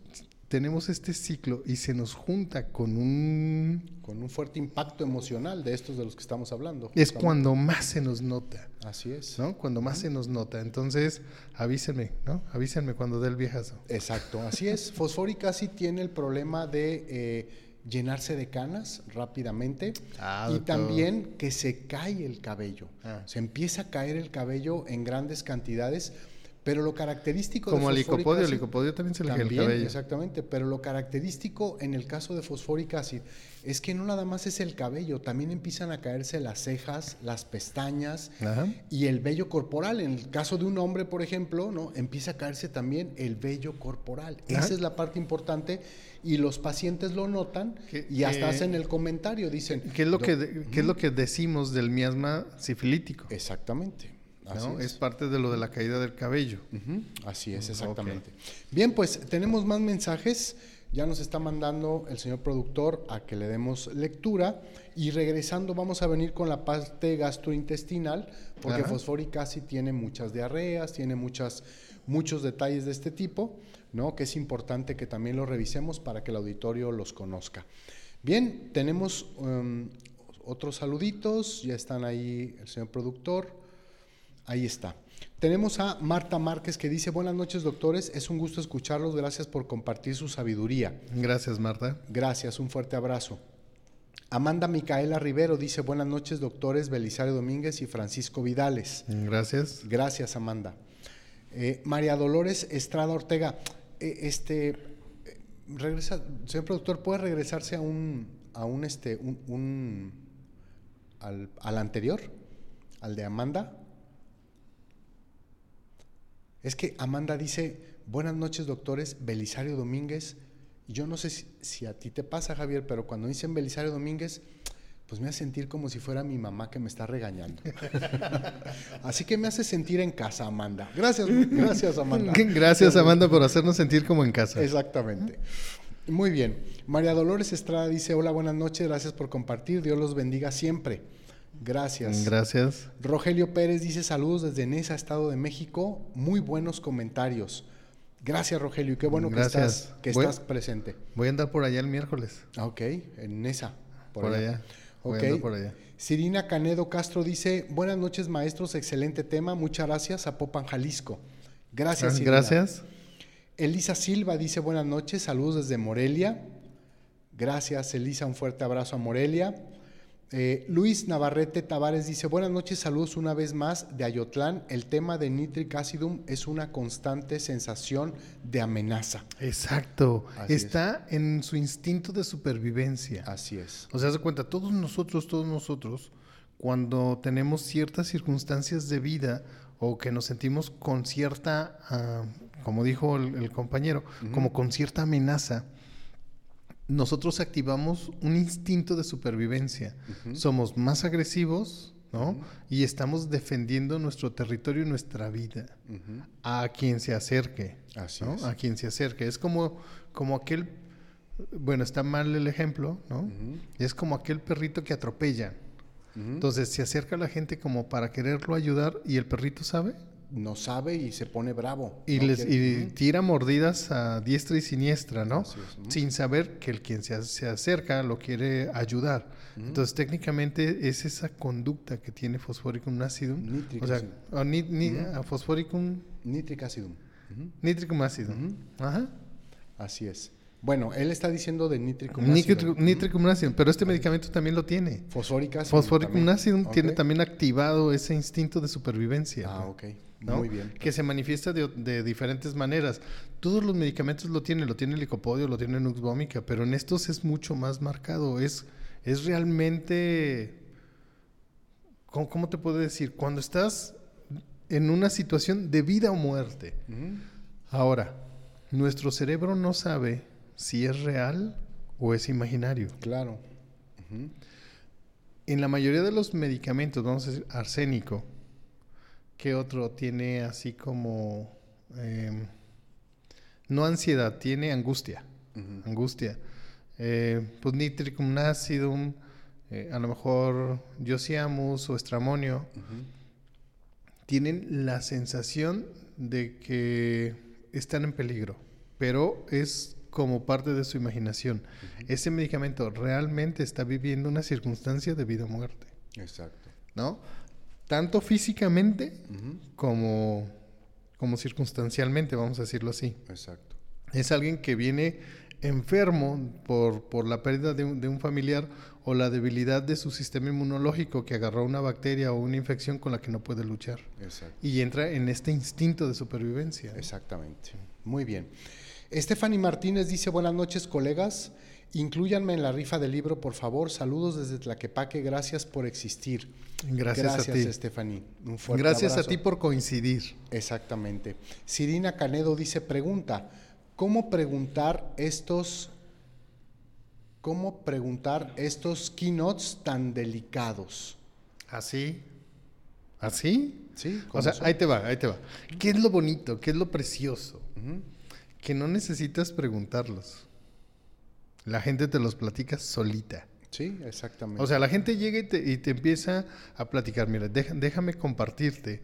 [SPEAKER 2] tenemos este ciclo y se nos junta con un...
[SPEAKER 3] Con un fuerte impacto emocional de estos de los que estamos hablando.
[SPEAKER 2] Es cuando más se nos nota,
[SPEAKER 3] Así es.
[SPEAKER 2] ¿no? Cuando más se nos nota. Entonces, avísenme, ¿no? Avísenme cuando dé el viejazo.
[SPEAKER 3] Exacto, así es. Fosfórica sí tiene el problema de eh, llenarse de canas rápidamente
[SPEAKER 2] Ah,
[SPEAKER 3] y también que se cae el cabello.
[SPEAKER 2] Ah.
[SPEAKER 3] Se empieza a caer el cabello en grandes cantidades, pero lo característico de
[SPEAKER 2] Como al
[SPEAKER 3] fosfórica
[SPEAKER 2] licopodio, el licopodio también se le cae el
[SPEAKER 3] También,
[SPEAKER 2] cabello.
[SPEAKER 3] Exactamente, pero lo característico en el caso de fosfórica ácid es que no nada más es el cabello, también empiezan a caerse las cejas, las pestañas
[SPEAKER 2] Ajá.
[SPEAKER 3] y el vello corporal. En el caso de un hombre, por ejemplo, ¿no? empieza a caerse también el vello corporal.
[SPEAKER 2] Ajá.
[SPEAKER 3] Esa es la parte importante y los pacientes lo notan
[SPEAKER 2] Que-
[SPEAKER 3] y hasta hacen el comentario, dicen...
[SPEAKER 2] ¿Qué es lo
[SPEAKER 3] "Do-
[SPEAKER 2] que, de- qué es lo que decimos del miasma sifilítico?
[SPEAKER 3] Exactamente. Es.
[SPEAKER 2] es. parte de lo de la caída del cabello.
[SPEAKER 3] Así es, exactamente. Bien, pues tenemos más mensajes. Ya nos está mandando el señor productor a que le demos lectura. Y regresando, vamos a venir con la parte gastrointestinal, porque
[SPEAKER 2] Ajá.
[SPEAKER 3] fosfórica ácid tiene muchas diarreas, tiene muchas, muchos detalles de este tipo, ¿no? Que es importante que también lo revisemos para que el auditorio los conozca. Bien, tenemos um, otros saluditos. Ya están ahí el señor productor. Ahí está. Tenemos a Marta Márquez que dice, buenas noches doctores, es un gusto escucharlos, gracias por compartir su sabiduría.
[SPEAKER 2] Gracias, Marta.
[SPEAKER 3] Gracias, un fuerte abrazo. Amanda Micaela Rivero dice, buenas noches doctores Belisario Domínguez y Francisco Vidales.
[SPEAKER 2] Gracias.
[SPEAKER 3] Gracias, Amanda. Eh, María Dolores Estrada Ortega, eh, este, eh, regresa, señor productor, ¿puede regresarse a un, a un, este, un, un- al, al anterior, al de Amanda? Es que Amanda dice, buenas noches, doctores, Belisario Domínguez. Y Yo no sé si, si a ti te pasa, Javier, pero cuando dicen Belisario Domínguez, pues me hace sentir como si fuera mi mamá que me está regañando. Así que me hace sentir en casa, Amanda. Gracias, gracias, Amanda.
[SPEAKER 2] Gracias, Amanda, por hacernos sentir como en casa.
[SPEAKER 3] Exactamente. Muy bien. María Dolores Estrada dice, hola, buenas noches, gracias por compartir, Dios los bendiga siempre. Gracias.
[SPEAKER 2] Gracias.
[SPEAKER 3] Rogelio Pérez dice, saludos desde Nesa, Estado de México, muy buenos comentarios. Gracias, Rogelio, y qué bueno que estás, que
[SPEAKER 2] Voy-
[SPEAKER 3] estás presente.
[SPEAKER 2] Voy a andar por allá el miércoles.
[SPEAKER 3] Ah, Ok, en Nesa.
[SPEAKER 2] Por, allá. Voy a andar por allá.
[SPEAKER 3] Sirina Canedo Castro dice, buenas noches maestros, excelente tema, muchas gracias, Zapopan, Jalisco. Gracias, Sirina.
[SPEAKER 2] Gracias.
[SPEAKER 3] Elisa Silva dice buenas noches, saludos desde Morelia. Gracias, Elisa, un fuerte abrazo a Morelia. Eh, Luis Navarrete Tavares dice buenas noches, saludos una vez más de Ayotlán. El tema de nitric acidum es una constante sensación de amenaza.
[SPEAKER 2] Exacto.
[SPEAKER 3] Así es.
[SPEAKER 2] Está en su instinto de supervivencia.
[SPEAKER 3] Así es.
[SPEAKER 2] O sea, se cuenta, todos nosotros, todos nosotros, cuando tenemos ciertas circunstancias de vida o que nos sentimos con cierta, ah, como dijo el, el compañero, como con cierta amenaza, nosotros activamos un instinto de supervivencia. Somos más agresivos, ¿no? Y estamos defendiendo nuestro territorio y nuestra vida a quien se acerque.
[SPEAKER 3] Así
[SPEAKER 2] ¿no?
[SPEAKER 3] es.
[SPEAKER 2] A quien se acerque. Es como, como aquel, bueno, está mal el ejemplo, ¿no? Es como aquel perrito que atropella. Entonces se acerca a la gente como para quererlo ayudar y el perrito sabe
[SPEAKER 3] No sabe y se pone bravo.
[SPEAKER 2] y,
[SPEAKER 3] ¿no?
[SPEAKER 2] les, y tira mordidas a diestra y siniestra, ¿no?
[SPEAKER 3] Es, ujú.
[SPEAKER 2] Sin saber que el quien se, se acerca lo quiere ayudar. Entonces, técnicamente es esa conducta que tiene Fosforicum acidum.
[SPEAKER 3] Nitric
[SPEAKER 2] o sea,
[SPEAKER 3] acidum.
[SPEAKER 2] o ni, ni- a Fosforicum
[SPEAKER 3] Nitric acidum. Ujú.
[SPEAKER 2] nitricum acidum. Ajá.
[SPEAKER 3] Así es. Bueno, él está diciendo de nitricum acidum.
[SPEAKER 2] nitricum acidum, pero este medicamento también lo tiene.
[SPEAKER 3] Fosfórica acidum
[SPEAKER 2] Fosforicum
[SPEAKER 3] también.
[SPEAKER 2] acidum tiene también activado ese instinto de supervivencia.
[SPEAKER 3] Ah, ok.
[SPEAKER 2] ¿No?
[SPEAKER 3] Muy bien.
[SPEAKER 2] Que se manifiesta de, de diferentes maneras. Todos los medicamentos lo tienen, lo tiene el licopodio, lo tiene Nux vomica, pero en estos es mucho más marcado. Es, es realmente. ¿cómo, cómo te puedo decir? Cuando estás en una situación de vida o muerte. Ahora, nuestro cerebro no sabe si es real o es imaginario.
[SPEAKER 3] Claro.
[SPEAKER 2] En la mayoría de los medicamentos, vamos a decir, arsénico, ¿qué otro tiene así como... em, no ansiedad, tiene angustia. Angustia. Eh, pues nitricum acidum, eh, a lo mejor yosiamus o estramonio, tienen la sensación de que están en peligro, pero es como parte de su imaginación. Ese medicamento realmente está viviendo una circunstancia de vida o muerte,
[SPEAKER 3] Exacto.
[SPEAKER 2] ¿no? Tanto físicamente como, como circunstancialmente, vamos a decirlo así.
[SPEAKER 3] Exacto.
[SPEAKER 2] Es alguien que viene enfermo por, por la pérdida de un, de un familiar o la debilidad de su sistema inmunológico que agarró una bacteria o una infección con la que no puede luchar.
[SPEAKER 3] Exacto.
[SPEAKER 2] Y entra en este instinto de supervivencia. ¿no?
[SPEAKER 3] Exactamente. Muy bien. Stephanie Martínez dice, buenas noches, colegas. Inclúyanme en la rifa del libro, por favor. Saludos desde Tlaquepaque. Gracias por existir.
[SPEAKER 2] Gracias, a
[SPEAKER 3] Gracias,
[SPEAKER 2] ti.
[SPEAKER 3] Stephanie. Un fuerte
[SPEAKER 2] Gracias
[SPEAKER 3] abrazo.
[SPEAKER 2] a ti por coincidir.
[SPEAKER 3] Exactamente. Sirina Canedo dice, pregunta, ¿cómo preguntar estos, cómo preguntar estos keynotes tan delicados?
[SPEAKER 2] ¿Así? ¿Así?
[SPEAKER 3] ¿Sí?
[SPEAKER 2] O
[SPEAKER 3] ¿Con
[SPEAKER 2] sea, ahí te va, ahí te va. ¿Qué es lo bonito? ¿Qué es lo precioso? Que no necesitas preguntarlos. La gente te los platica solita.
[SPEAKER 3] Sí, exactamente.
[SPEAKER 2] O sea, la gente llega y te, y te empieza a platicar. Mira, déjame compartirte.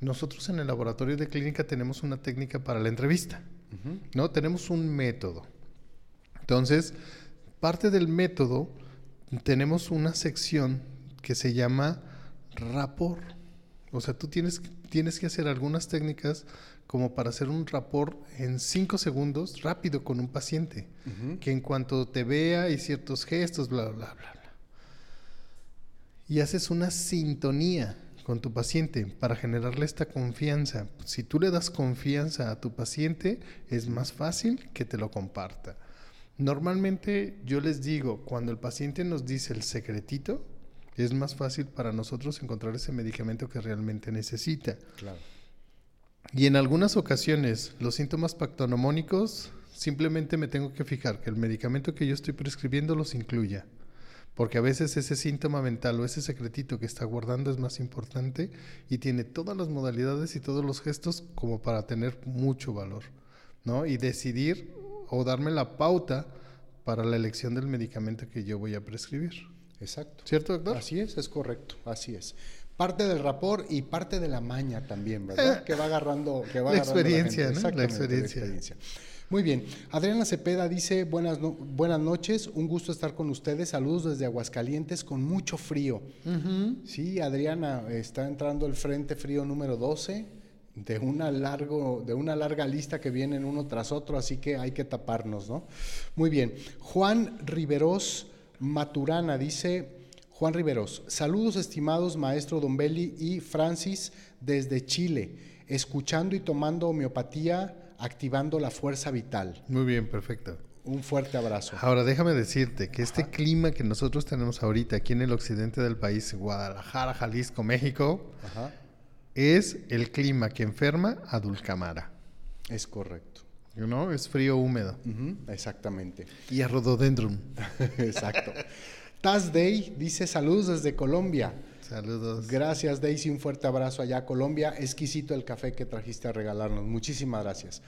[SPEAKER 2] Nosotros en el laboratorio de clínica tenemos una técnica para la entrevista. ¿no? Tenemos un método. Entonces, parte del método, tenemos una sección que se llama rapport. O sea, tú tienes, tienes que hacer algunas técnicas como para hacer un rapport en cinco segundos rápido con un paciente. Que en cuanto te vea y ciertos gestos, bla, bla, bla, bla. Y haces una sintonía con tu paciente para generarle esta confianza. Si tú le das confianza a tu paciente, es más fácil que te lo comparta. Normalmente yo les digo, cuando el paciente nos dice el secretito, es más fácil para nosotros encontrar ese medicamento que realmente necesita.
[SPEAKER 3] Claro.
[SPEAKER 2] Y en algunas ocasiones, los síntomas pactonomónicos, simplemente me tengo que fijar que el medicamento que yo estoy prescribiendo los incluya. Porque a veces ese síntoma mental o ese secretito que está guardando es más importante y tiene todas las modalidades y todos los gestos como para tener mucho valor, ¿no? Y decidir o darme la pauta para la elección del medicamento que yo voy a prescribir.
[SPEAKER 3] Exacto.
[SPEAKER 2] ¿Cierto, doctor?
[SPEAKER 3] Así es, es correcto, así es. Parte del rapor y parte de la maña también, ¿verdad? que va agarrando, que va
[SPEAKER 2] La
[SPEAKER 3] agarrando
[SPEAKER 2] experiencia,
[SPEAKER 3] gente.
[SPEAKER 2] ¿no? La experiencia.
[SPEAKER 3] Muy bien. Adriana Cepeda dice, buenas, no- buenas noches, un gusto estar con ustedes, saludos desde Aguascalientes con mucho frío. Sí, Adriana, está entrando el Frente Frío número 12 de una, largo, de una larga lista que vienen uno tras otro, así que hay que taparnos, ¿no? Muy bien. Juan Riveros Maturana dice, Juan Riveros, saludos estimados maestro Don Belli y Francis desde Chile, escuchando y tomando homeopatía, activando la fuerza vital.
[SPEAKER 2] Muy bien, perfecto.
[SPEAKER 3] Un fuerte abrazo.
[SPEAKER 2] Ahora déjame decirte que este clima que nosotros tenemos ahorita aquí en el occidente del país, Guadalajara, Jalisco, México,
[SPEAKER 3] Ajá.
[SPEAKER 2] es el clima que enferma a Dulcamara.
[SPEAKER 3] Es correcto.
[SPEAKER 2] ¿No? Es frío húmedo.
[SPEAKER 3] Exactamente.
[SPEAKER 2] Y a Rhododendron.
[SPEAKER 3] Exacto. Taz Day dice saludos desde Colombia.
[SPEAKER 2] Saludos.
[SPEAKER 3] Gracias Daisy, un fuerte abrazo allá a Colombia. Exquisito el café que trajiste a regalarnos. Muchísimas gracias.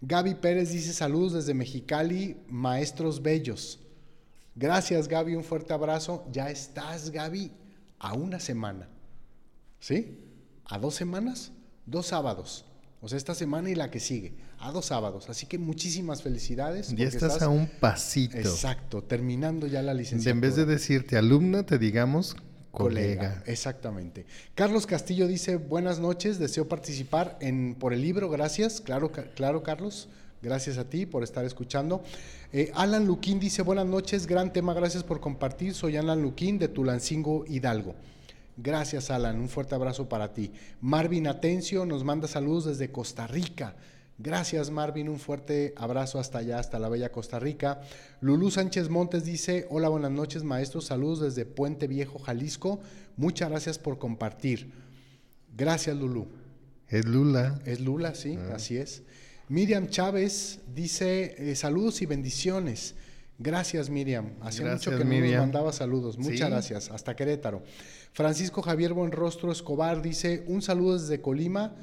[SPEAKER 3] Gaby Pérez dice saludos desde Mexicali, maestros bellos. Gracias Gaby, un fuerte abrazo. Ya estás Gaby a una semana. ¿Sí? A dos semanas, dos sábados. O sea, esta semana y la que sigue, a dos sábados. Así que muchísimas felicidades.
[SPEAKER 2] Ya estás, a un pasito.
[SPEAKER 3] Exacto, terminando ya la licenciatura.
[SPEAKER 2] en vez de decirte alumna, te digamos colega.
[SPEAKER 3] Exactamente. Carlos Castillo dice, buenas noches, deseo participar en, por el libro, gracias. Claro, claro, Carlos. Gracias a ti por estar escuchando. Eh, Alan Luquín dice, buenas noches, gran tema, gracias por compartir. Soy Alan Luquín de Tulancingo, Hidalgo. Gracias, Alan. Un fuerte abrazo para ti. Marvin Atencio nos manda saludos desde Costa Rica. Gracias, Marvin. Un fuerte abrazo hasta allá, hasta la bella Costa Rica. Lulú Sánchez Montes dice: Hola, buenas noches, maestros. Saludos desde Puente Viejo, Jalisco. Muchas gracias por compartir. Gracias, Lulú.
[SPEAKER 2] Es Lula.
[SPEAKER 3] Es Lula, sí, así es. Miriam Chávez dice: eh, Saludos y bendiciones. Gracias, Miriam. Hacía mucho que no
[SPEAKER 2] Miriam.
[SPEAKER 3] nos mandaba saludos. Muchas
[SPEAKER 2] Sí.
[SPEAKER 3] gracias. Hasta Querétaro. Francisco Javier Buenrostro Escobar dice: Un saludo desde Colima,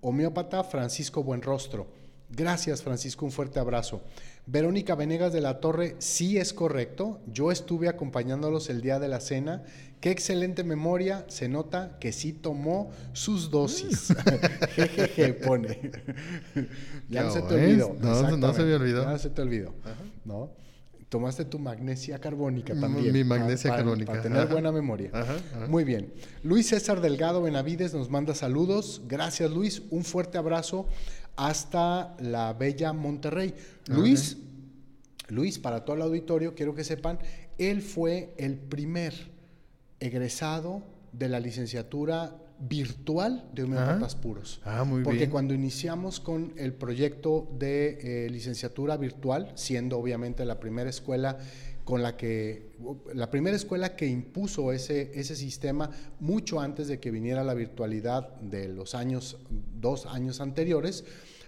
[SPEAKER 3] homeópata Francisco Buenrostro. Gracias, Francisco. Un fuerte abrazo. Verónica Venegas de la Torre, sí es correcto. Yo estuve acompañándolos el día de la cena. Qué excelente memoria. Se nota que sí tomó sus dosis. Jejeje, pone. ya no se te olvidó.
[SPEAKER 2] No, no se me olvidó.
[SPEAKER 3] Ya no se te olvidó. ¿No? Tomaste tu magnesia carbónica
[SPEAKER 2] Mi-
[SPEAKER 3] también.
[SPEAKER 2] mi magnesia
[SPEAKER 3] para-
[SPEAKER 2] carbónica,
[SPEAKER 3] Para tener
[SPEAKER 2] ajá.
[SPEAKER 3] buena memoria.
[SPEAKER 2] Ajá, ajá.
[SPEAKER 3] Muy bien. Luis César Delgado Benavides nos manda saludos. Gracias, Luis. Un fuerte abrazo hasta la bella Monterrey. Luis, Luis, para todo el auditorio, quiero que sepan, él fue el primer egresado de la licenciatura virtual de homeópatas puros.
[SPEAKER 2] Ah, muy
[SPEAKER 3] Porque
[SPEAKER 2] bien.
[SPEAKER 3] cuando iniciamos con el proyecto de eh, licenciatura virtual, siendo obviamente la primera escuela con la que la primera escuela que impuso ese, ese sistema mucho antes de que viniera la virtualidad de los años dos años anteriores,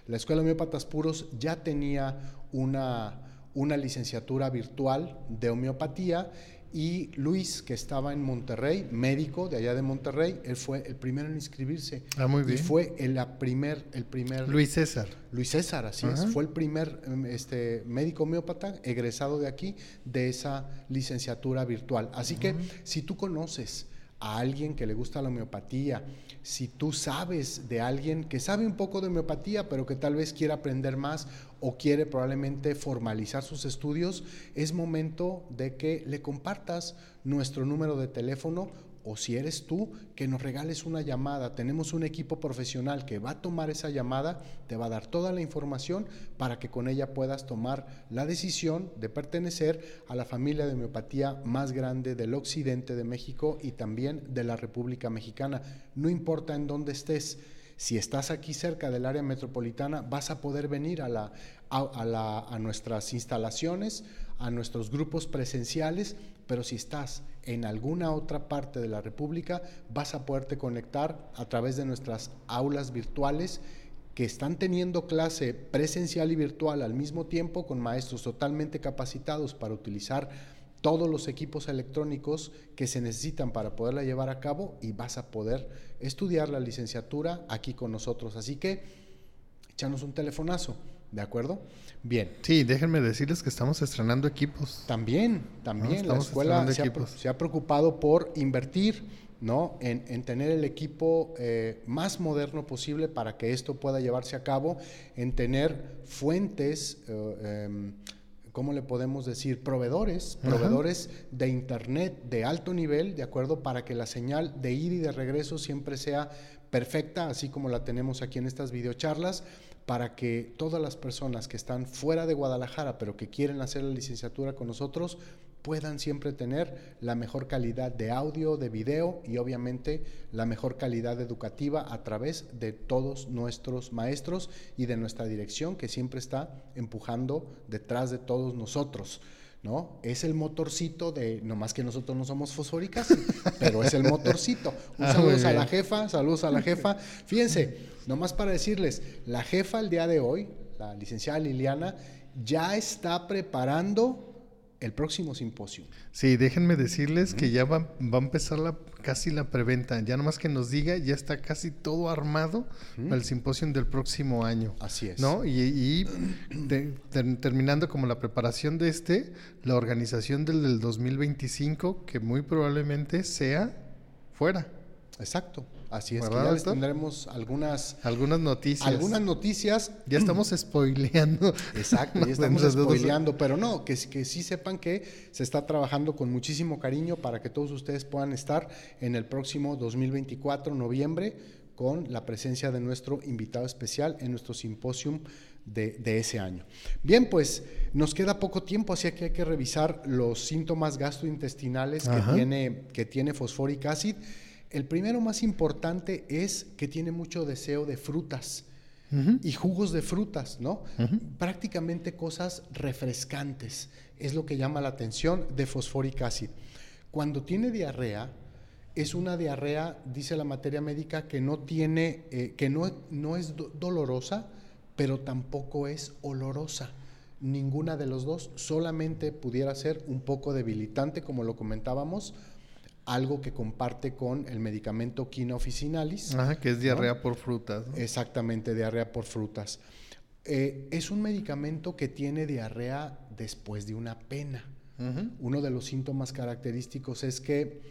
[SPEAKER 3] la escuela de homeópatas puros ya tenía una, una licenciatura virtual de homeopatía y Luis, que estaba en Monterrey, médico de allá de Monterrey, él fue el primero en inscribirse.
[SPEAKER 2] Ah, muy
[SPEAKER 3] Y
[SPEAKER 2] bien.
[SPEAKER 3] fue el, la primer, el primer
[SPEAKER 2] Luis César.
[SPEAKER 3] Luis César, así es. Fue el primer em, este, médico homeópata egresado de aquí de esa licenciatura virtual. Así que si tú conoces a alguien que le gusta la homeopatía, si tú sabes de alguien que sabe un poco de homeopatía, pero que tal vez quiera aprender más o quiere probablemente formalizar sus estudios, es momento de que le compartas nuestro número de teléfono o si eres tú, que nos regales una llamada. Tenemos un equipo profesional que va a tomar esa llamada, te va a dar toda la información para que con ella puedas tomar la decisión de pertenecer a la familia de homeopatía más grande del occidente de México y también de la República Mexicana. No importa en dónde estés. Si estás aquí cerca del área metropolitana, vas a poder venir a, a nuestras instalaciones, a nuestros grupos presenciales, pero si estás en alguna otra parte de la República, vas a poderte conectar a través de nuestras aulas virtuales que están teniendo clase presencial y virtual al mismo tiempo con maestros totalmente capacitados para utilizar todos los equipos electrónicos que se necesitan para poderla llevar a cabo y vas a poder estudiar la licenciatura aquí con nosotros. Así que échanos un telefonazo, ¿de acuerdo? Bien.
[SPEAKER 2] Sí, déjenme decirles que estamos estrenando equipos.
[SPEAKER 3] También, también la escuela se ha, se ha preocupado por invertir ¿no? en, en tener el equipo eh, más moderno posible para que esto pueda llevarse a cabo, en tener fuentes, eh, em, ¿cómo le podemos decir? Proveedores,
[SPEAKER 2] Ajá.
[SPEAKER 3] proveedores de Internet de alto nivel, ¿de acuerdo? Para que la señal de ir y de regreso siempre sea perfecta, así como la tenemos aquí en estas videocharlas, para que todas las personas que están fuera de Guadalajara, pero que quieren hacer la licenciatura con nosotros, puedan siempre tener la mejor calidad de audio, de video y obviamente la mejor calidad educativa a través de todos nuestros maestros y de nuestra dirección que siempre está empujando detrás de todos nosotros. ¿no? Es el motorcito de, nomás que nosotros no somos fosfóricas, pero es el motorcito. Un
[SPEAKER 2] Ah,
[SPEAKER 3] saludos a la jefa, saludos a la jefa. Fíjense, nomás para decirles, la jefa el día de hoy, la licenciada Liliana, ya está preparando el próximo simposio.
[SPEAKER 2] Sí, déjenme decirles que ya va, va a empezar la, casi la preventa. Ya nomás que nos diga, ya está casi todo armado para el simposio del próximo año.
[SPEAKER 3] Así es.
[SPEAKER 2] ¿No? Y, y te- ter- terminando como la preparación de este, la organización del, del 2025, que muy probablemente sea fuera.
[SPEAKER 3] Exacto, así es. Que
[SPEAKER 2] ¿Verdad,
[SPEAKER 3] ya les tendremos algunas,
[SPEAKER 2] Algunas noticias.
[SPEAKER 3] algunas noticias
[SPEAKER 2] Ya estamos spoileando.
[SPEAKER 3] Exacto, ya estamos spoileando, pero no, que, que sí sepan que se está trabajando con muchísimo cariño para que todos ustedes puedan estar en el próximo 2024, noviembre, con la presencia de nuestro invitado especial en nuestro simposium de, de ese año. Bien, pues nos queda poco tiempo, así que hay que revisar los síntomas gastrointestinales que tiene, que tiene fosforic acid. El primero más importante es que tiene mucho deseo de frutas y jugos de frutas, ¿no? Prácticamente cosas refrescantes. Es lo que llama la atención de fosforic acid. Cuando tiene diarrea, es una diarrea, dice la materia médica, que no tiene, eh, que no, no es do- dolorosa, pero tampoco es olorosa. Ninguna de los dos, solamente pudiera ser un poco debilitante, como lo comentábamos, algo que comparte con el medicamento quina officinalis.
[SPEAKER 2] Ajá, que es diarrea por frutas. ¿no?
[SPEAKER 3] Exactamente, diarrea por frutas. Eh, es un medicamento que tiene diarrea después de una pena. Uno de los síntomas característicos es que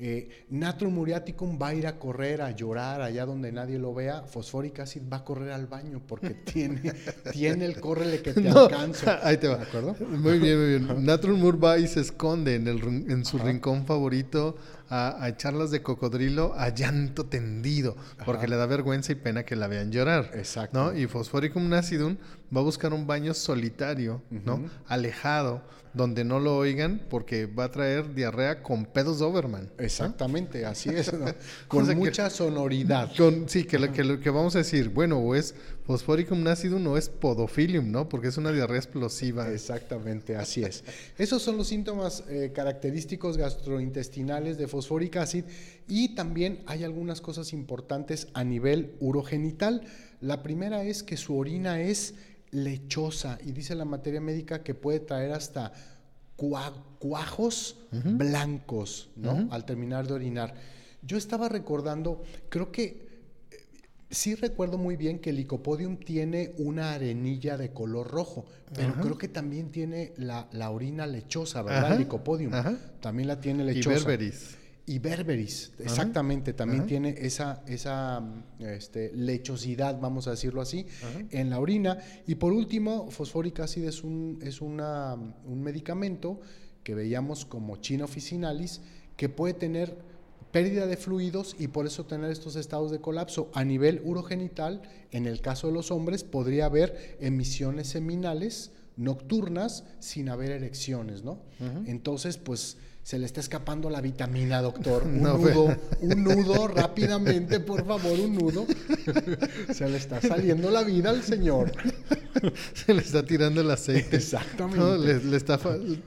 [SPEAKER 3] eh, Natrum muriaticum va a ir a correr, a llorar allá donde nadie lo vea. Fosforic acid va a correr al baño porque tiene, tiene el córrele que te
[SPEAKER 2] No,
[SPEAKER 3] alcanzo.
[SPEAKER 2] Ahí te va.
[SPEAKER 3] ¿De acuerdo?
[SPEAKER 2] Muy bien, muy bien. Natron Moore va y se esconde en, el, en su rincón favorito a, a charlas de cocodrilo a llanto tendido, porque
[SPEAKER 3] Ajá.
[SPEAKER 2] le da vergüenza y pena que la vean llorar.
[SPEAKER 3] Exacto.
[SPEAKER 2] ¿no? Y Fosforicum nacidum va a buscar un baño solitario, ¿no? Alejado, donde no lo oigan, porque va a traer diarrea con pedos Doberman. ¿no?
[SPEAKER 3] Exactamente, así es. ¿no? Con
[SPEAKER 2] sea que-
[SPEAKER 3] mucha sonoridad.
[SPEAKER 2] Con- sí, que, lo- que, lo- que vamos a decir, bueno, o es Fosforicum nacidum o es Podophylium, ¿no? Porque es una diarrea explosiva.
[SPEAKER 3] Exactamente, así es. Esos son los síntomas eh, característicos gastrointestinales de fosforic acid y también hay algunas cosas importantes a nivel urogenital. La primera es que su orina es lechosa y dice la materia médica que puede traer hasta cua- cuajos blancos, ¿no? Al terminar de orinar. Yo estaba recordando, creo que Sí recuerdo muy bien que el licopodium tiene una arenilla de color rojo, pero
[SPEAKER 2] Ajá.
[SPEAKER 3] creo que también tiene la, la orina lechosa, ¿verdad?
[SPEAKER 2] Ajá,
[SPEAKER 3] El licopodium.
[SPEAKER 2] ajá.
[SPEAKER 3] También la tiene
[SPEAKER 2] Y
[SPEAKER 3] lechosa.
[SPEAKER 2] berberis.
[SPEAKER 3] Y berberis, exactamente, también
[SPEAKER 2] ajá.
[SPEAKER 3] tiene esa, esa mm, este, lechosidad, vamos a decirlo así,
[SPEAKER 2] Ajá.
[SPEAKER 3] en la orina. Y por último, fosforic acid es un, es una, un medicamento que veíamos como china officinalis, que puede tener pérdida de fluidos y por eso tener estos estados de colapso. A nivel urogenital, en el caso de los hombres, podría haber emisiones seminales nocturnas sin haber erecciones, ¿no? Entonces, pues se le está escapando la vitamina, doctor. Un
[SPEAKER 2] No,
[SPEAKER 3] nudo, un nudo, rápidamente, por favor, un nudo. se le está saliendo la vida al señor.
[SPEAKER 2] Se le está tirando el aceite.
[SPEAKER 3] Exactamente.
[SPEAKER 2] ¿no? Le, le está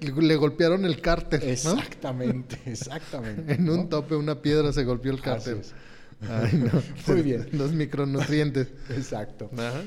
[SPEAKER 2] le golpearon el cárter. ¿no?
[SPEAKER 3] Exactamente, exactamente.
[SPEAKER 2] En un tope, una piedra se golpeó el cárter. Ay, no.
[SPEAKER 3] Muy bien.
[SPEAKER 2] Los micronutrientes.
[SPEAKER 3] Exacto.
[SPEAKER 2] Ajá.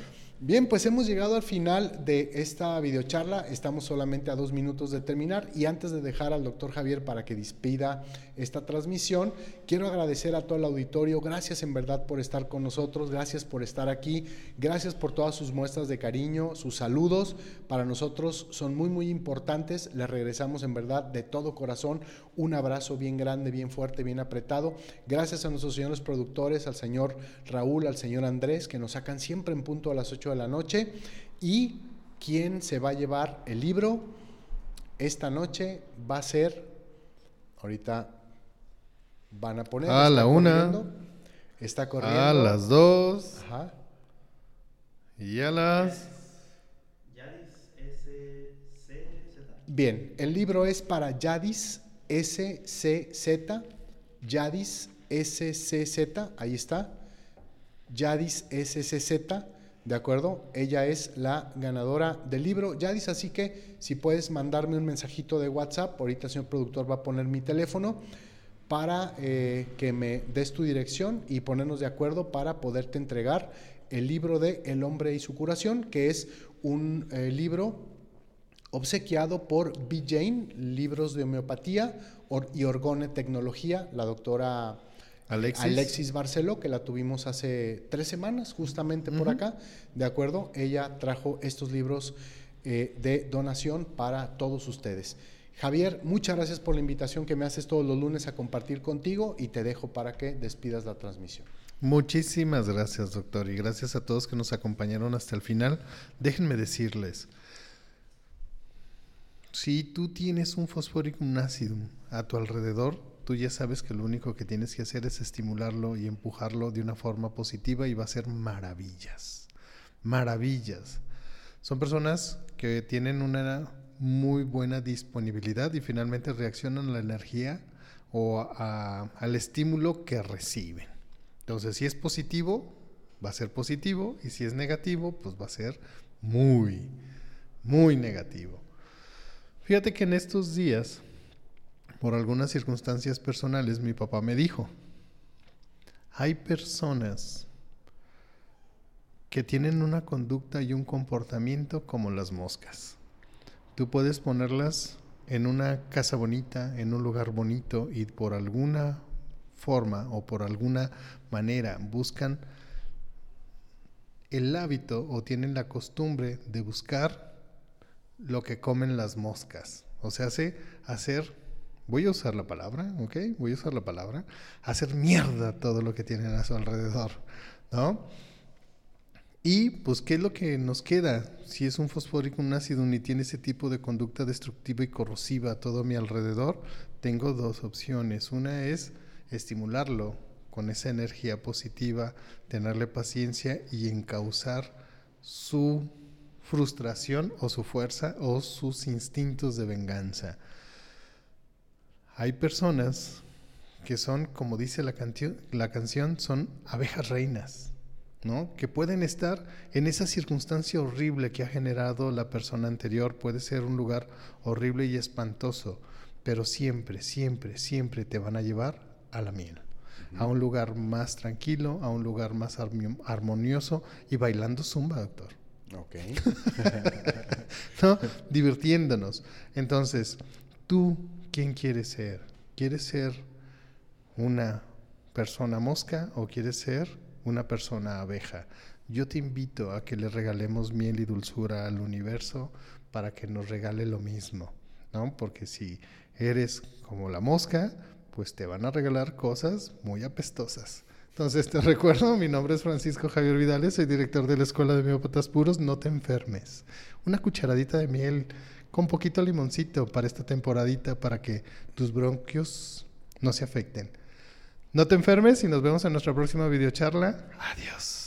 [SPEAKER 3] Bien, pues hemos llegado al final de esta videocharla. Estamos solamente a dos minutos de terminar y antes de dejar al doctor Javier para que despida esta transmisión, quiero agradecer a todo el auditorio. Gracias en verdad por estar con nosotros, gracias por estar aquí, gracias por todas sus muestras de cariño, sus saludos. Para nosotros son muy, muy importantes. Les regresamos en verdad de todo corazón un abrazo bien grande, bien fuerte, bien apretado. Gracias a nuestros señores productores, al señor Raúl, al señor Andrés, que nos sacan siempre en punto a las 8 de la noche. Y quien se va a llevar el libro esta noche va a ser, ahorita van a poner.
[SPEAKER 2] A
[SPEAKER 3] está
[SPEAKER 2] la una.
[SPEAKER 3] corriendo, Está corriendo.
[SPEAKER 2] A las dos
[SPEAKER 3] Ajá.
[SPEAKER 2] y a las...
[SPEAKER 3] Bien, el libro es para Yadis SCZ, Yadis SCZ, ahí está, Yadis SCZ, ¿De acuerdo? Ella es la ganadora del libro. Ya dice así que si puedes mandarme un mensajito de WhatsApp, ahorita el señor productor va a poner mi teléfono para eh, que me des tu dirección y ponernos de acuerdo para poderte entregar el libro de El hombre y su curación, que es un eh, libro obsequiado por B. Jane, libros de homeopatía y orgone tecnología, la doctora Alexis. Barceló, que la tuvimos hace tres semanas, justamente por acá, ¿de acuerdo? Ella trajo estos libros eh, de donación para todos ustedes. Javier, muchas gracias por la invitación que me haces todos los lunes a compartir contigo y te dejo para que despidas la transmisión.
[SPEAKER 2] Muchísimas gracias, doctor, y gracias a todos que nos acompañaron hasta el final. Déjenme decirles, si tú tienes un fosforicum acidum a tu alrededor, tú ya sabes que lo único que tienes que hacer es estimularlo y empujarlo de una forma positiva y va a ser maravillas. Maravillas. Son personas que tienen una muy buena disponibilidad y finalmente reaccionan a la energía o al estímulo que reciben. Entonces, si es positivo, va a ser positivo y si es negativo, pues va a ser muy, muy negativo. Fíjate que en estos días por algunas circunstancias personales, mi papá me dijo, hay personas que tienen una conducta y un comportamiento como las moscas. Tú puedes ponerlas en una casa bonita, en un lugar bonito y por alguna forma o por alguna manera buscan el hábito o tienen la costumbre de buscar lo que comen las moscas. O sea, hace hacer voy a usar la palabra, ¿ok? Voy a usar la palabra, hacer mierda todo lo que tienen a su alrededor, ¿no? Y pues, ¿qué es lo que nos queda? Si es un fosfórico, un ácido y tiene ese tipo de conducta destructiva y corrosiva a todo mi alrededor, tengo dos opciones. Una es estimularlo con esa energía positiva, tenerle paciencia y encauzar su frustración o su fuerza o sus instintos de venganza. Hay personas que son, como dice la, la canción, son abejas reinas, ¿no? Que pueden estar en esa circunstancia horrible que ha generado la persona anterior, puede ser un lugar horrible y espantoso, pero siempre, siempre, siempre te van a llevar a la miel, a un lugar más tranquilo, a un lugar más armonioso y bailando zumba, doctor.
[SPEAKER 3] Ok.
[SPEAKER 2] ¿No? Divirtiéndonos. Entonces, tú ¿quién quieres ser? ¿Quieres ser una persona mosca o quieres ser una persona abeja? Yo te invito a que le regalemos miel y dulzura al universo para que nos regale lo mismo, ¿no? Porque si eres como la mosca, pues te van a regalar cosas muy apestosas. Entonces te recuerdo, mi nombre es Francisco Javier Vidales, soy director de la Escuela de Miópatas Puros, no te enfermes. Una cucharadita de miel con poquito limoncito para esta temporadita para que tus bronquios no se afecten. No te enfermes y nos vemos en nuestra próxima videocharla. Adiós.